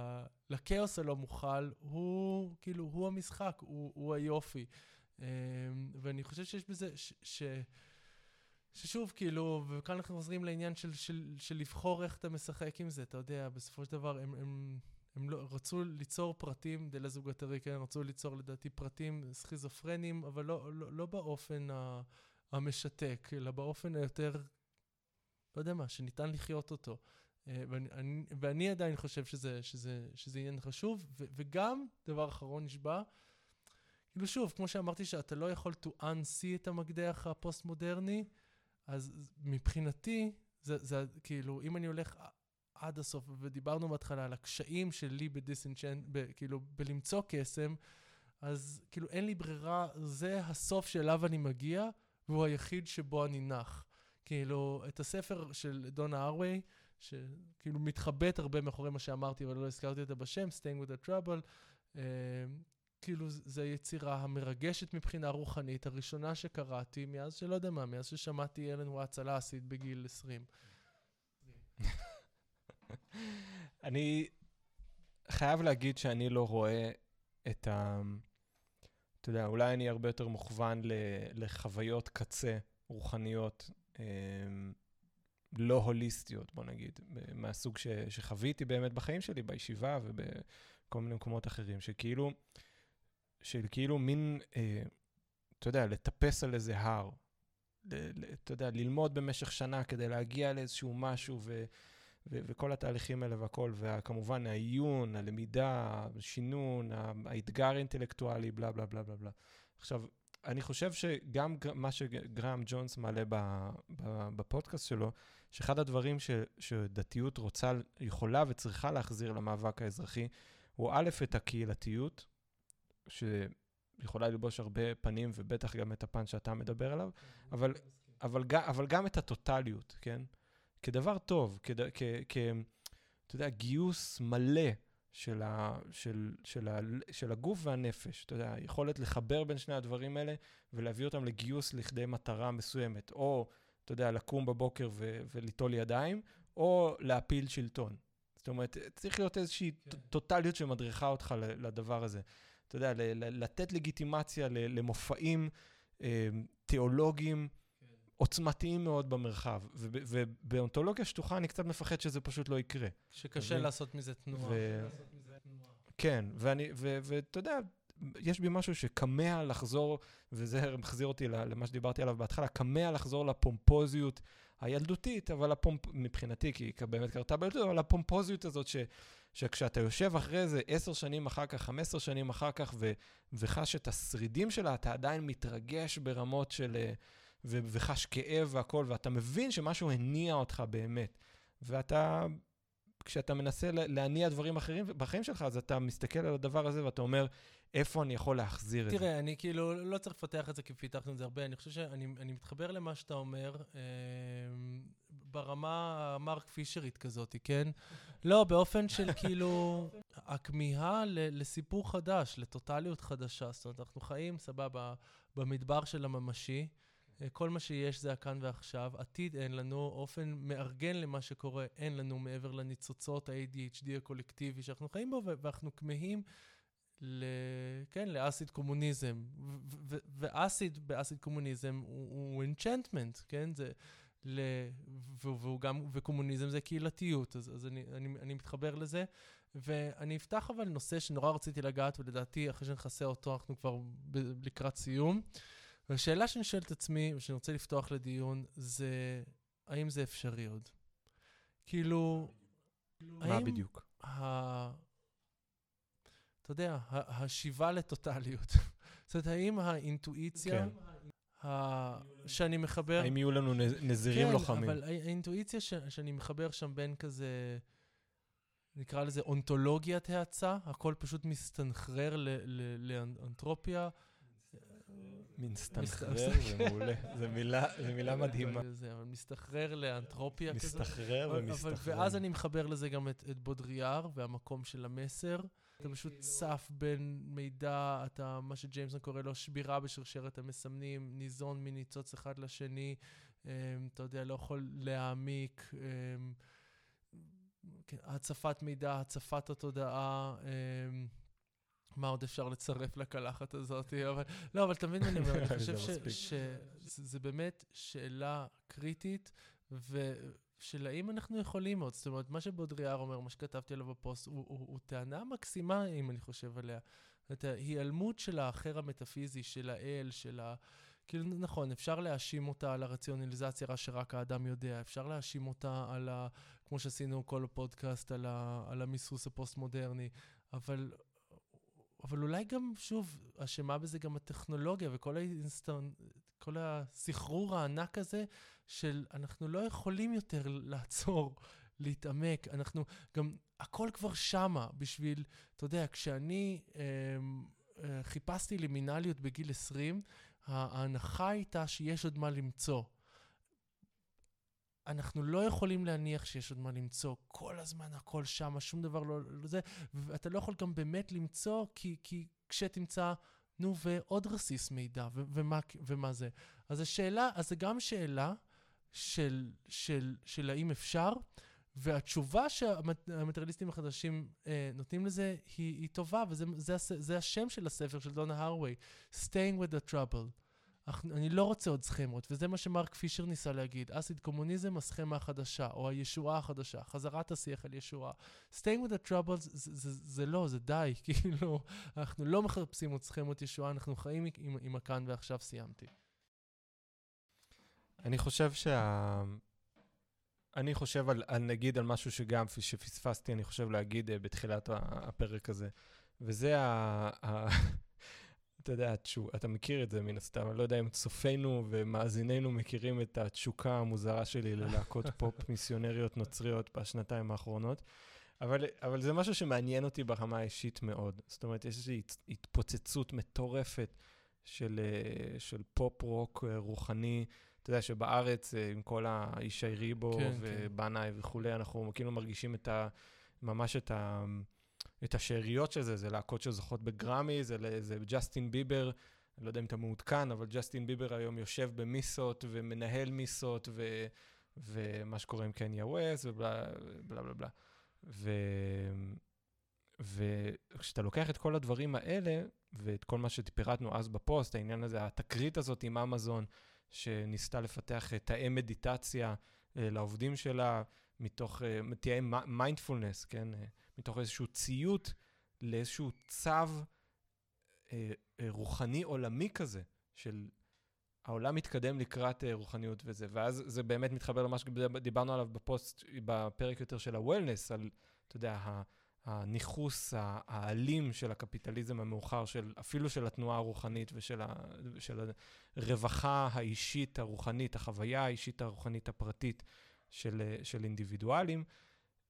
לכאוס הלא מוכל, הוא כאילו, הוא המשחק, הוא, הוא היופי. אמ, ואני חושב שיש בזה, ש... ש ששוב, כאילו, וכאן אנחנו חוזרים לעניין של, של, של לבחור איך אתה משחק עם זה, אתה יודע, בסופו של דבר הם, הם, הם לא, רצו ליצור פרטים, דה לזוג הטרי, כן, רצו ליצור לדעתי פרטים סכיזופרנים, אבל לא, לא, לא באופן ה, המשתק, אלא באופן היותר, לא יודע מה, שניתן לחיות אותו. אה, ואני, אני, ואני עדיין חושב שזה, שזה, שזה עניין חשוב, ו, וגם, דבר אחרון נשבע, כאילו שוב, כמו שאמרתי שאתה לא יכול to unsee את המקדח הפוסט-מודרני, אז מבחינתי, זה, זה כאילו, אם אני הולך עד הסוף, ודיברנו בהתחלה על הקשיים שלי בדיסנצ'נט, כאילו, בלמצוא קסם, אז כאילו אין לי ברירה, זה הסוף שאליו אני מגיע, והוא היחיד שבו אני נח. כאילו, את הספר של דונה ארווי, שכאילו מתחבט הרבה מאחורי מה שאמרתי, אבל לא הזכרתי אותה בשם, Staying with the Trouble, uh, כאילו, זו היצירה המרגשת מבחינה רוחנית, הראשונה שקראתי מאז שלא יודע מה, מאז ששמעתי אלן וואטס על האסיד בגיל 20. אני חייב להגיד שאני לא רואה את ה... אתה יודע, אולי אני הרבה יותר מוכוון לחוויות קצה רוחניות אה, לא הוליסטיות, בוא נגיד, מהסוג ש, שחוויתי באמת בחיים שלי, בישיבה ובכל מיני מקומות אחרים, שכאילו, של כאילו מין, אה, אתה יודע, לטפס על איזה הר. אתה יודע, ללמוד במשך שנה כדי להגיע לאיזשהו משהו, ו, ו, וכל התהליכים האלה והכל, וכמובן העיון, הלמידה, השינון, האתגר האינטלקטואלי, בלה בלה בלה בלה בלה. עכשיו, אני חושב שגם מה שגרם ג'ונס מעלה בפודקאסט שלו, שאחד הדברים ש, שדתיות רוצה, יכולה וצריכה להחזיר למאבק האזרחי, הוא א', את הקהילתיות, שיכולה ללבוש הרבה פנים, ובטח גם את הפן שאתה מדבר עליו, אבל, אבל, אבל גם את הטוטליות, כן? כדבר טוב, כד, כ, כ, אתה יודע, גיוס מלא של, ה, של, של, ה, של הגוף והנפש. אתה יודע, יכולת לחבר בין שני הדברים האלה ולהביא אותם לגיוס לכדי מטרה מסוימת. או, אתה יודע, לקום בבוקר ו, וליטול ידיים, או להפיל שלטון. זאת אומרת, צריך להיות איזושהי כן. טוטליות שמדריכה אותך לדבר הזה. אתה יודע, לתת לגיטימציה למופעים אה, תיאולוגיים. עוצמתיים מאוד במרחב. ובאונתולוגיה שטוחה אני קצת מפחד שזה פשוט לא יקרה. שקשה לעשות מזה תנועה. כן, ואתה יודע, יש בי משהו שכמה לחזור, וזה מחזיר אותי למה שדיברתי עליו בהתחלה, כמה לחזור לפומפוזיות הילדותית, אבל הפומפ... מבחינתי, כי היא באמת קרתה בילדות, אבל הפומפוזיות הזאת ש... שכשאתה יושב אחרי זה עשר שנים אחר כך, חמש עשר שנים אחר כך, ו... וחש את השרידים שלה, אתה עדיין מתרגש ברמות של... אה, ו... וחש כאב והכול, ואתה מבין שמשהו הניע אותך באמת. ואתה, כשאתה מנסה להניע דברים אחרים בחיים שלך, אז אתה מסתכל על הדבר הזה ואתה אומר, איפה אני יכול להחזיר תראה, את זה? תראה, אני כאילו לא צריך לפתח את זה כי פיתחנו את זה הרבה. אני חושב שאני מתחבר למה שאתה אומר אה, ברמה המרק פישרית כזאת, כן? לא, באופן של כאילו, הכמיהה לסיפור חדש, לטוטליות חדשה. זאת אומרת, אנחנו חיים, סבבה, במדבר של הממשי. אה, כל מה שיש זה הכאן ועכשיו, עתיד אין לנו, אופן מארגן למה שקורה אין לנו מעבר לניצוצות ה-ADHD הקולקטיבי שאנחנו חיים בו, ואנחנו כמהים ל... כן, לאסיד קומוניזם. ואסיד באסיד קומוניזם הוא, אינצ'נטמנט, כן? זה... ל... והוא גם, וקומוניזם זה קהילתיות, אז, אז אני, אני, אני מתחבר לזה. ואני אפתח אבל נושא שנורא רציתי לגעת, ולדעתי אחרי שנכסה אותו אנחנו כבר ב- לקראת סיום. והשאלה שאני שואל את עצמי, ושאני רוצה לפתוח לדיון, זה האם זה אפשרי עוד? כאילו, מה בדיוק? ה... אתה יודע, השיבה לטוטליות. זאת אומרת, האם האינטואיציה כן. ה... שאני מחבר... האם יהיו לנו נזירים כן, לוחמים? כן, אבל האינטואיציה. שאני מחבר שם בין כזה, נקרא לזה אונתולוגיית האצה, הכל פשוט מסתנכרר ל... ל... מסתחרר זה מעולה, זו מילה מדהימה. זה, אבל מסתחרר לאנתרופיה כזה. מסתחרר ומסתחרר. ואז אני מחבר לזה גם את, את בודריאר והמקום של המסר. אתה פשוט צף בין מידע, אתה, מה שג'יימסון קורא לו שבירה בשרשרת המסמנים, ניזון מניצוץ אחד לשני, אמ, אתה יודע, לא יכול להעמיק. אמ, כן, הצפת מידע, הצפת התודעה. מה עוד אפשר לצרף לקלחת הזאת, אבל... לא, אבל אתה מבין מה אני אומר, אני חושב שזה באמת שאלה קריטית, ושל האם אנחנו יכולים עוד. זאת אומרת, מה שבודריאר אומר, מה שכתבתי עליו בפוסט, הוא, הוא, הוא טענה מקסימה, אם אני חושב עליה. את ההיעלמות של האחר המטאפיזי, של האל, של ה... כאילו, נכון, אפשר להאשים אותה על הרציונליזציה שרק האדם יודע, אפשר להאשים אותה על ה... כמו שעשינו כל הפודקאסט, על, ה, על המיסוס הפוסט-מודרני, אבל אבל אולי גם, שוב, אשמה בזה גם הטכנולוגיה וכל האינסטנט, כל הסחרור הענק הזה של אנחנו לא יכולים יותר לעצור, להתעמק, אנחנו גם, הכל כבר שמה בשביל, אתה יודע, כשאני אה, אה, חיפשתי לימינליות בגיל 20, ההנחה הייתה שיש עוד מה למצוא. אנחנו לא יכולים להניח שיש עוד מה למצוא. כל הזמן הכל שם, שום דבר לא... לא זה, ואתה לא יכול גם באמת למצוא, כי, כי כשתמצא, נו, ועוד רסיס מידע, ו- ומה, ומה זה. אז השאלה, אז זה גם שאלה של, של, של האם אפשר, והתשובה שהמטריאליסטים החדשים אה, נותנים לזה היא, היא טובה, וזה זה, זה, השם של הספר של דונה הרווי, Staying with the Trouble. אני לא רוצה עוד סכמות, וזה מה שמרק פישר ניסה להגיד. אסיד קומוניזם, הסכמה החדשה, או הישועה החדשה, חזרת השיח על ישועה. staying with the troubles זה, זה, זה לא, זה די, כאילו, אנחנו לא מחפשים עוד סכמות ישועה, אנחנו חיים עם, עם הכאן ועכשיו סיימתי. אני חושב שה... אני חושב על, על נגיד על משהו שגם שפספסתי, אני חושב להגיד uh, בתחילת הפרק הזה, וזה ה... אתה יודע, אתה מכיר את זה מן הסתם, אני לא יודע אם צופינו ומאזיננו מכירים את התשוקה המוזרה שלי ללהקות פופ מיסיונריות נוצריות בשנתיים האחרונות, אבל, אבל זה משהו שמעניין אותי ברמה האישית מאוד. זאת אומרת, יש איזושהי התפוצצות מטורפת של, אה, של פופ-רוק אה, רוחני. אתה יודע שבארץ, אה, עם כל הישי ריבו כן, ובנאי כן. וכולי, אנחנו כאילו מרגישים את ה, ממש את ה... את השאריות של זה, זה להקות שזוכות בגרמי, זה, זה ג'סטין ביבר, אני לא יודע אם אתה מעודכן, אבל ג'סטין ביבר היום יושב במיסות ומנהל מיסות, ו, ומה שקורה עם קניה ווסט, ובלה בלה בלה בלה. ו... וכשאתה לוקח את כל הדברים האלה, ואת כל מה שפירטנו אז בפוסט, העניין הזה, התקרית הזאת עם אמזון, שניסתה לפתח תאי מדיטציה אה, לעובדים שלה, מתוך, אה, תאי מיינדפולנס, כן? מתוך איזשהו ציות לאיזשהו צו אה, אה, רוחני עולמי כזה, של העולם מתקדם לקראת אה, רוחניות וזה. ואז זה באמת מתחבר למה שדיברנו עליו בפוסט, בפרק יותר של ה-Wellness, על, אתה יודע, הניכוס האלים של הקפיטליזם המאוחר, של, אפילו של התנועה הרוחנית ושל ה, של הרווחה האישית הרוחנית, החוויה האישית הרוחנית הפרטית של, של אינדיבידואלים.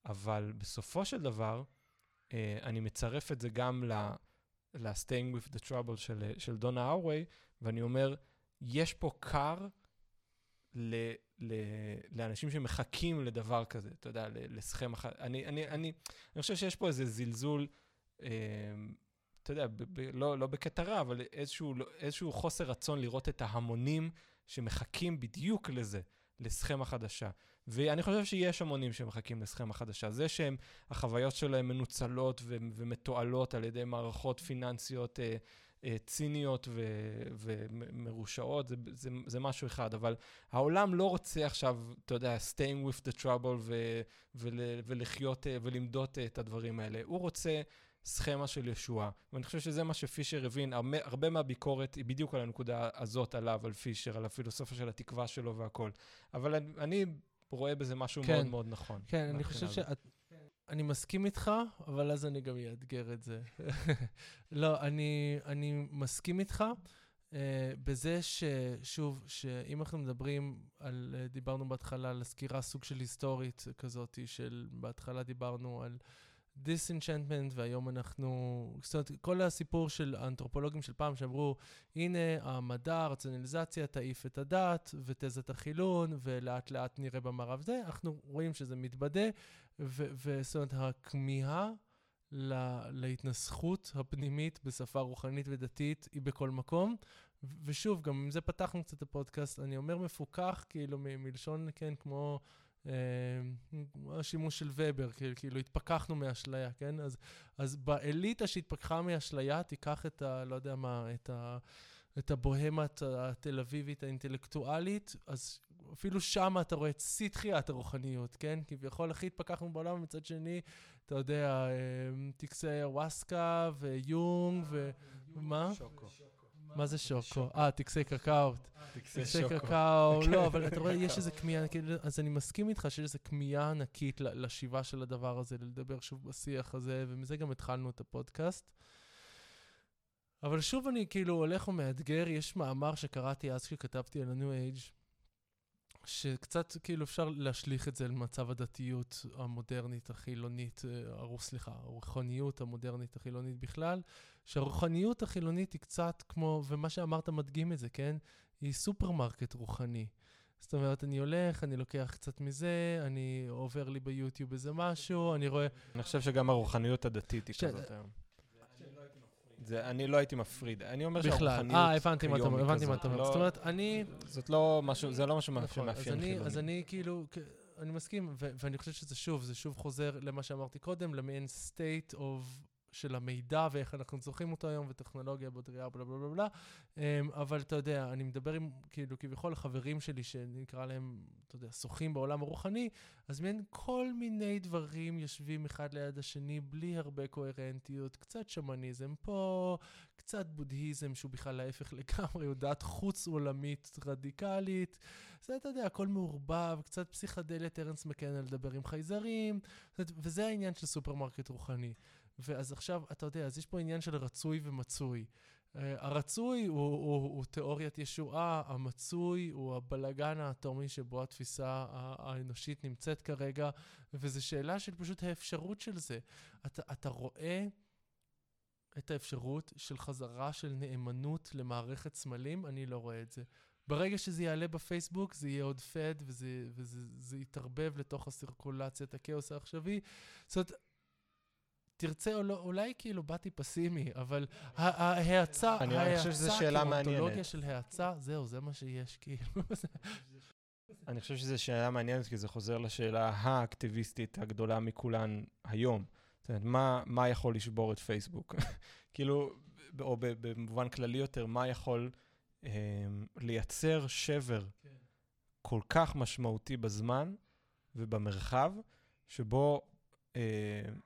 אבל בסופו של דבר, uh, אני מצרף את זה גם ל-Staying with the Trouble של, של דונה האווי, ואני אומר, יש פה קר ל, ל, לאנשים שמחכים לדבר כזה, אתה יודע, לסכם אחת. אני, אני, אני, אני חושב שיש פה איזה זלזול, uh, אתה יודע, ב, ב, לא, לא בקטע רע, אבל איזשהו, איזשהו חוסר רצון לראות את ההמונים שמחכים בדיוק לזה, לסכמה חדשה. ואני חושב שיש המונים שמחכים לסכמה חדשה. זה שהחוויות שלהם מנוצלות ו- ומתועלות על ידי מערכות פיננסיות אה, אה, ציניות ו- ומרושעות, זה, זה, זה משהו אחד. אבל העולם לא רוצה עכשיו, אתה יודע, staying with the trouble ו- ול- ולחיות אה, ולמדות אה, את הדברים האלה. הוא רוצה... סכמה של ישועה. ואני חושב שזה מה שפישר הבין, הרבה, הרבה מהביקורת היא בדיוק על הנקודה הזאת עליו, על פישר, על הפילוסופיה של התקווה שלו והכל. אבל אני, אני רואה בזה משהו כן, מאוד מאוד נכון. כן, אני חושב ש... אני מסכים איתך, אבל אז אני גם אאתגר את זה. לא, אני, אני מסכים איתך uh, בזה ששוב, שאם אנחנו מדברים על, uh, דיברנו בהתחלה על סקירה סוג של היסטורית כזאת, של בהתחלה דיברנו על דיסנצ'נטמנט, והיום אנחנו... זאת אומרת, כל הסיפור של האנתרופולוגים של פעם שאמרו, הנה, המדע, הרציונליזציה תעיף את הדת ותזת החילון, ולאט לאט נראה במערב זה, אנחנו רואים שזה מתבדה, וזאת אומרת, הכמיהה לה, להתנסחות הפנימית בשפה רוחנית ודתית היא בכל מקום. ושוב, גם עם זה פתחנו קצת את הפודקאסט, אני אומר מפוקח, כאילו, מלשון, כן, כמו... אה, השימוש של ובר, כאילו התפכחנו מאשליה, כן? אז, אז באליטה שהתפכחה מאשליה, תיקח את ה... לא יודע מה, את ה... את הבוהמת התל אביבית האינטלקטואלית, אז אפילו שם אתה רואה את שיא תחיית הרוחניות, כן? כביכול הכי התפכחנו בעולם, מצד שני, אתה יודע, אה, טקסי הוואסקה ויונג ו... מה? שוקו. מה זה שוקו? אה, טקסי קקאו. טקסי טקסי. קקאו, לא, אבל אתה רואה, יש איזה כמיהה, כאילו, אז אני מסכים איתך שיש איזו כמיהה ענקית לשיבה של הדבר הזה, לדבר שוב בשיח הזה, ומזה גם התחלנו את הפודקאסט. אבל שוב אני כאילו הולך ומאתגר, יש מאמר שקראתי אז כשכתבתי על ה-New Age, שקצת כאילו אפשר להשליך את זה למצב הדתיות המודרנית, החילונית, אה, הרו- סליחה, הרוחניות המודרנית החילונית בכלל, שהרוחניות החילונית היא קצת כמו, ומה שאמרת מדגים את זה, כן? היא סופרמרקט רוחני. זאת אומרת, אני הולך, אני לוקח קצת מזה, אני עובר לי ביוטיוב איזה משהו, אני רואה... אני חושב שגם הרוחניות הדתית היא ש- כזאת היום. זה, אני לא הייתי מפריד. אני אומר בכלל. שהרוחניות אה, הבנתי מה אתה אומר, הבנתי מה. אתה אומר. לא- זאת אומרת, אני... זאת לא משהו, זה לא משהו נכון, שמאפיין חילוני. אז אני כאילו, אני מסכים, ואני חושב שזה שוב, זה שוב חוזר למה שאמרתי קודם, למעין state of, של המידע ואיך אנחנו זוכרים אותו היום, וטכנולוגיה, בודריה, בלה בלה בלה בלה. Um, אבל אתה יודע, אני מדבר עם, כאילו, כביכול החברים שלי, שנקרא להם, אתה יודע, שוחים בעולם הרוחני, אז מעין כל מיני דברים יושבים אחד ליד השני, בלי הרבה קוהרנטיות, קצת שמניזם פה, קצת בודהיזם, שהוא בכלל ההפך לגמרי, הוא דת חוץ עולמית רדיקלית. זה, אתה יודע, הכל מעורבב, קצת פסיכדליה, טרנס מקנל לדבר עם חייזרים, וזה העניין של סופרמרקט רוחני. ואז עכשיו, אתה יודע, אז יש פה עניין של רצוי ומצוי. אה, הרצוי הוא, הוא, הוא תיאוריית ישועה, המצוי הוא הבלגן האטומי שבו התפיסה האנושית נמצאת כרגע, וזו שאלה של פשוט האפשרות של זה. אתה, אתה רואה את האפשרות של חזרה של נאמנות למערכת סמלים, אני לא רואה את זה. ברגע שזה יעלה בפייסבוק, זה יהיה עוד fad, וזה, וזה זה יתערבב לתוך הסירקולציית הכאוס העכשווי. זאת אומרת, תרצה או לא, אולי כאילו באתי פסימי, אבל ההאצה, אני- חושב שזו שאלה כאונתולוגיה מעניינת. של האצה, זהו, זה מה שיש, כאילו. אני חושב שזו שאלה מעניינת, כי זה חוזר לשאלה האקטיביסטית הגדולה מכולן היום. זאת אומרת, מה, מה יכול לשבור את פייסבוק? כאילו, או במובן כללי יותר, מה יכול אה, לייצר שבר כל כך משמעותי בזמן ובמרחב, שבו,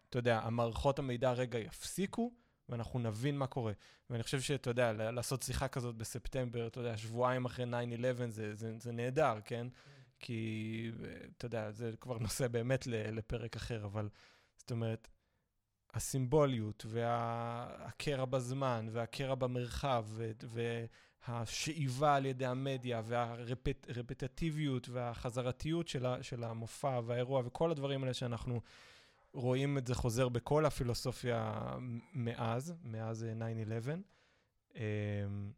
אתה יודע, המערכות המידע רגע יפסיקו, ואנחנו נבין מה קורה. ואני חושב שאתה יודע, לעשות שיחה כזאת בספטמבר, אתה יודע, שבועיים אחרי 9-11, זה, זה, זה נהדר, כן? כי, אה, אתה יודע, זה כבר נושא באמת לפרק אחר, אבל זאת אומרת, הסימבוליות והקרע בזמן והקרע במרחב והשאיבה על ידי המדיה והרפטטיביות והחזרתיות של המופע והאירוע וכל הדברים האלה שאנחנו רואים את זה חוזר בכל הפילוסופיה מאז, מאז אה, 9-11. אמ,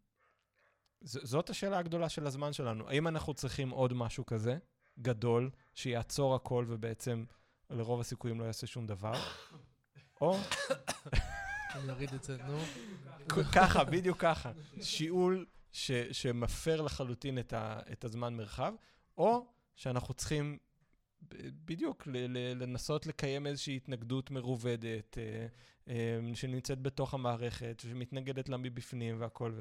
ז- זאת השאלה הגדולה של הזמן שלנו. האם אנחנו צריכים עוד משהו כזה, גדול, שיעצור הכל ובעצם לרוב הסיכויים לא יעשה שום דבר? או אני אוריד את זה, נו. ככה, בדיוק ככה. שיעול ש, שמפר לחלוטין את, ה, את הזמן מרחב, או שאנחנו צריכים בדיוק לנסות לקיים איזושהי התנגדות מרובדת, אה, אה, שנמצאת בתוך המערכת, שמתנגדת לה מבפנים והכל.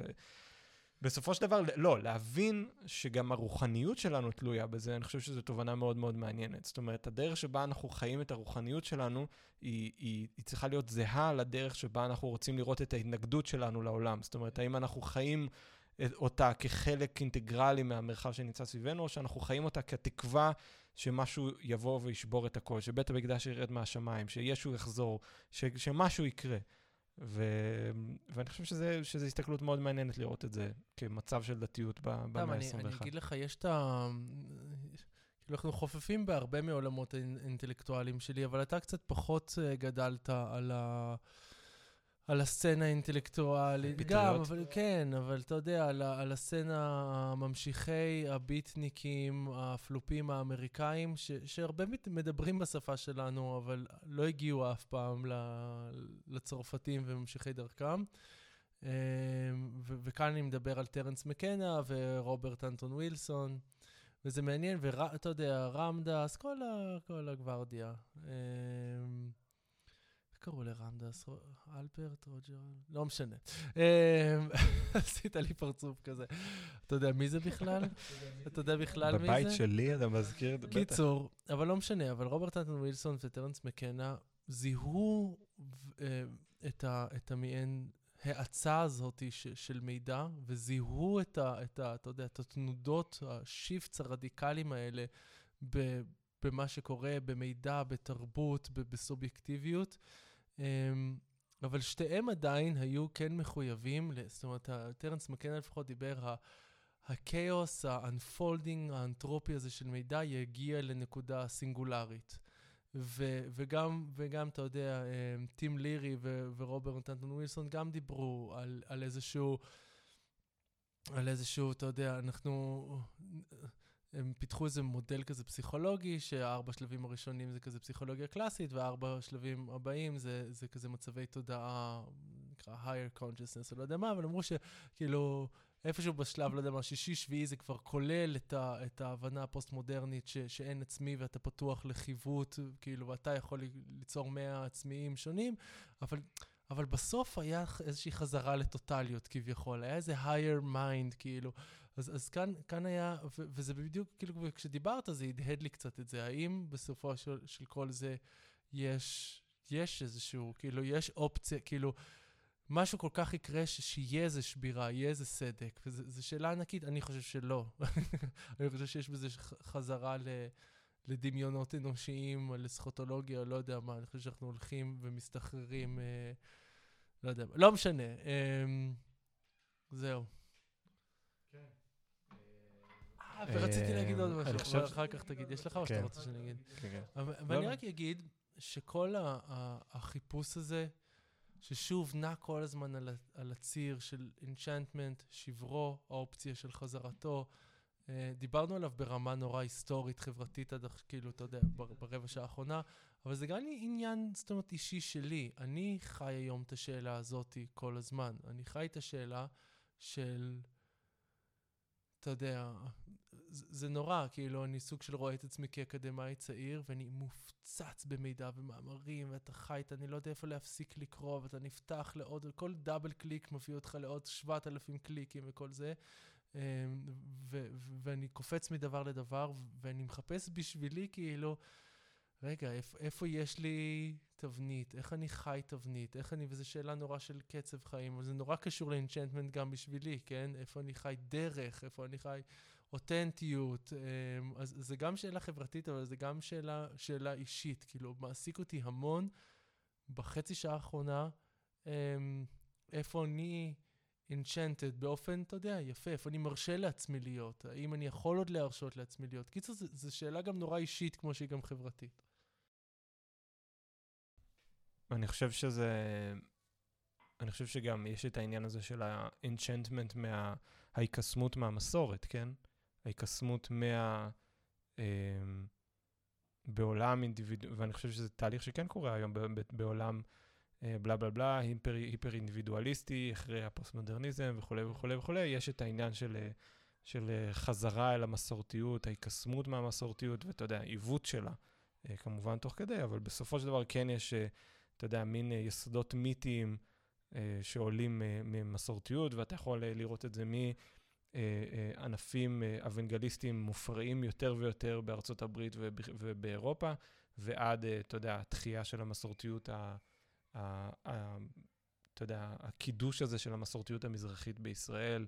בסופו של דבר, לא, להבין שגם הרוחניות שלנו תלויה בזה, אני חושב שזו תובנה מאוד מאוד מעניינת. זאת אומרת, הדרך שבה אנחנו חיים את הרוחניות שלנו, היא, היא, היא צריכה להיות זהה לדרך שבה אנחנו רוצים לראות את ההתנגדות שלנו לעולם. זאת אומרת, האם אנחנו חיים אותה כחלק אינטגרלי מהמרחב שנמצא סביבנו, או שאנחנו חיים אותה כתקווה שמשהו יבוא וישבור את הכל, שבית המקדש ירד מהשמיים, שישו יחזור, ש, שמשהו יקרה. ו... ואני חושב שזה, שזו הסתכלות מאוד מעניינת לראות את זה כמצב של דתיות במאה גם, אני, אני ה-21. אגיד לך, יש את ה... כאילו, אנחנו חופפים בהרבה מעולמות האינטלקטואליים שלי, אבל אתה קצת פחות uh, גדלת על ה... על הסצנה האינטלקטואלית, גם, אבל כן, אבל אתה יודע, על, על הסצנה הממשיכי הביטניקים, הפלופים האמריקאים, ש, שהרבה מדברים בשפה שלנו, אבל לא הגיעו אף פעם לצרפתים וממשיכי דרכם. אמ, ו- וכאן אני מדבר על טרנס מקנה ורוברט אנטון ווילסון, וזה מעניין, ואתה יודע, רמדס, כל, ה- כל הגוורדיה. אמ, קראו לרמדס? אלפרט, רוג'ר? לא משנה. אמ, עשית לי פרצוף כזה. אתה יודע מי זה בכלל? אתה יודע בכלל מי זה? בבית שלי אתה מזכיר, בטח. קיצור, אבל לא משנה, אבל רוברט אנטון ווילסון וטרנס מקנה זיהו אה, את המעין ההאצה הזאת של מידע, וזיהו את ה... אתה יודע, את התנודות, ה shifts הרדיקליים האלה במה שקורה, במידע, בתרבות, בסובייקטיביות. אמ, אבל שתיהם עדיין היו כן מחויבים, זאת אומרת, טרנס מקנה לפחות דיבר, הכאוס, ה unfolding, האנטרופי הזה של מידע יגיע לנקודה סינגולרית. ו- וגם, וגם, אתה יודע, אמ, טים לירי ו- ורוברט אנטון ווילסון גם דיברו על, על איזשהו, על איזשהו, אתה יודע, אנחנו... הם פיתחו איזה מודל כזה פסיכולוגי, שהארבע שלבים הראשונים זה כזה פסיכולוגיה קלאסית, והארבע שלבים הבאים זה, זה כזה מצבי תודעה, נקרא higher consciousness, או לא יודע מה, אבל אמרו שכאילו, איפשהו בשלב, לא יודע מה, שישי, שביעי, זה כבר כולל את, ה, את ההבנה הפוסט-מודרנית ש, שאין עצמי ואתה פתוח לחיווט, כאילו, ואתה יכול ליצור מאה עצמיים שונים, אבל... אבל בסוף היה איזושהי חזרה לטוטליות כביכול, היה איזה higher mind, כאילו. אז, אז כאן, כאן היה, ו, וזה בדיוק, כאילו, כשדיברת זה הדהד לי קצת את זה. האם בסופו של, של כל זה יש, יש איזשהו, כאילו, יש אופציה, כאילו, משהו כל כך יקרה שיהיה איזה שבירה, יהיה איזה סדק, וזו שאלה ענקית, אני חושב שלא. אני חושב שיש בזה חזרה ל... לדמיונות אנושיים, לסכוטולוגיה, לא יודע מה, אני חושב שאנחנו הולכים ומסתחררים, אה, לא יודע, לא משנה. אה, זהו. אה, ורציתי להגיד עוד משהו, אבל אחר כך תגיד, יש לך או שאתה כן. רוצה שאני אגיד? כן, כן. ואני לא. רק אגיד שכל החיפוש הזה, ששוב נע כל הזמן על הציר של אינצ'נטמנט, שברו, האופציה של חזרתו, אה, דיברנו עליו ברמה נורא היסטורית, חברתית, עד כאילו, אתה יודע, ברבע שעה האחרונה, אבל זה גם עניין, זאת אומרת, אישי שלי. אני חי היום את השאלה הזאת כל הזמן. אני חי את השאלה של, אתה יודע, זה, נורא, כאילו, אני סוג של רואה את עצמי כאקדמאי צעיר, ואני מופצץ במידע ומאמרים, ואתה חי, אני לא יודע איפה להפסיק לקרוא, ואתה נפתח לעוד, כל דאבל קליק מביא אותך לעוד 7,000 קליקים וכל זה. אמ, ו- ו- ואני קופץ מדבר לדבר, ואני מחפש בשבילי כאילו, רגע, איפ, איפה יש לי תבנית? איך אני חי תבנית? איך אני, וזו שאלה נורא של קצב חיים, אבל זה נורא קשור לאנצ'נטמנט גם בשבילי, כן? איפה אני חי דרך, איפה אני חי אותנטיות. אמ, אז זה גם שאלה חברתית, אבל זה גם שאלה, שאלה אישית. כאילו, מעסיק אותי המון בחצי שעה האחרונה, אמ, איפה אני... enchanted באופן, אתה יודע, יפה, איפה אני מרשה לעצמי להיות, האם אני יכול עוד להרשות לעצמי להיות. קיצור, זו שאלה גם נורא אישית כמו שהיא גם חברתית. אני חושב שזה... אני חושב שגם יש את העניין הזה של ה-enchantment, מה... ההיקסמות מהמסורת, כן? ההיקסמות מה... אה, בעולם אינדיבידואלי, ואני חושב שזה תהליך שכן קורה היום בעולם אה, בלה בלה בלה, היפר, היפר אינדיבידואליסטי, אחרי הפוסט-מודרניזם וכולי וכולי וכולי, יש את העניין של, אה, של חזרה אל המסורתיות, ההיקסמות מהמסורתיות, ואתה יודע, עיוות שלה, כמובן תוך כדי, אבל בסופו של דבר כן יש, אתה יודע, מין יסודות מיתיים שעולים ממסורתיות, ואתה יכול לראות את זה מענפים אוונגליסטיים מופרעים יותר ויותר בארצות הברית ובאירופה, ועד, אתה יודע, התחייה של המסורתיות ה... אתה יודע, הקידוש הזה של המסורתיות המזרחית בישראל,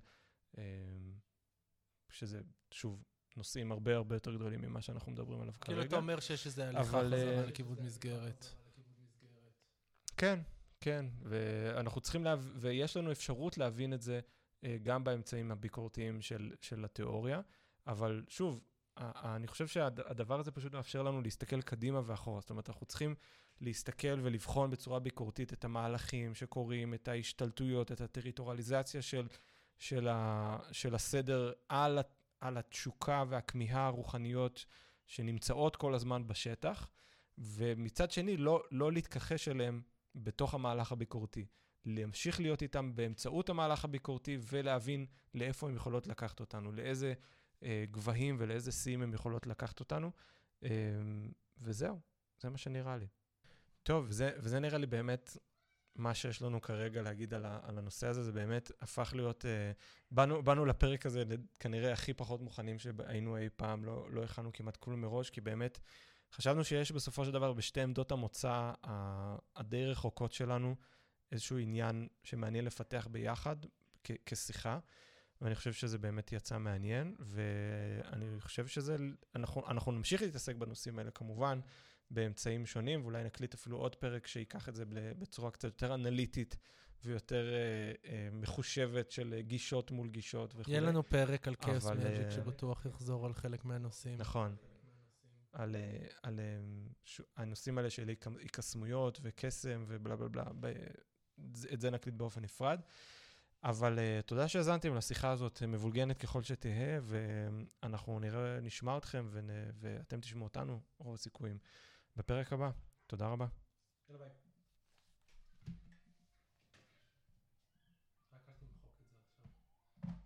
שזה, שוב, נושאים הרבה הרבה יותר גדולים ממה שאנחנו מדברים עליו כרגע. כאילו אתה אומר שיש איזו הליכה חזרה אה, לכיוון מסגרת. כן, כן, ואנחנו צריכים, לה... ויש לנו אפשרות להבין את זה אה, גם באמצעים הביקורתיים של, של התיאוריה, אבל שוב, אני חושב שהדבר הזה פשוט מאפשר לנו להסתכל קדימה ואחורה. זאת אומרת, אנחנו צריכים להסתכל ולבחון בצורה ביקורתית את המהלכים שקורים, את ההשתלטויות, את הטריטוריאליזציה של, של, ה, של הסדר על, על התשוקה והכמיהה הרוחניות שנמצאות כל הזמן בשטח, ומצד שני, לא, לא להתכחש אליהם בתוך המהלך הביקורתי. להמשיך להיות איתם באמצעות המהלך הביקורתי ולהבין לאיפה הן יכולות לקחת אותנו, לאיזה אה, גבהים ולאיזה שיאים הן יכולות לקחת אותנו. אה, וזהו, זה מה שנראה לי. טוב, וזה, וזה נראה לי באמת מה שיש לנו כרגע להגיד על, ה, על הנושא הזה, זה באמת הפך להיות, אה, באנו, באנו לפרק הזה כנראה הכי פחות מוכנים שהיינו אי פעם, לא, לא הכנו כמעט כלום מראש, כי באמת חשבנו שיש בסופו של דבר בשתי עמדות המוצא הדי רחוקות שלנו איזשהו עניין שמעניין לפתח ביחד כ- כשיחה. ואני חושב שזה באמת יצא מעניין, ואני חושב שזה, אנחנו, אנחנו נמשיך להתעסק בנושאים האלה כמובן, באמצעים שונים, ואולי נקליט אפילו עוד פרק שייקח את זה בצורה קצת יותר אנליטית ויותר אה, אה, מחושבת של גישות מול גישות וכו'. יהיה לנו פרק על מג'יק אה, שבטוח יחזור על חלק מהנושאים. נכון. על, אה, על אה, ש... הנושאים האלה של היקסמויות וקסם ובלה בלה בלה. את זה נקליט באופן נפרד. אבל uh, תודה שהאזנתם לשיחה הזאת, מבולגנת ככל שתהא, ואנחנו נראה, נשמע אתכם ונ... ואתם תשמעו אותנו, רוב הסיכויים, בפרק הבא. תודה רבה. יאללה ביי.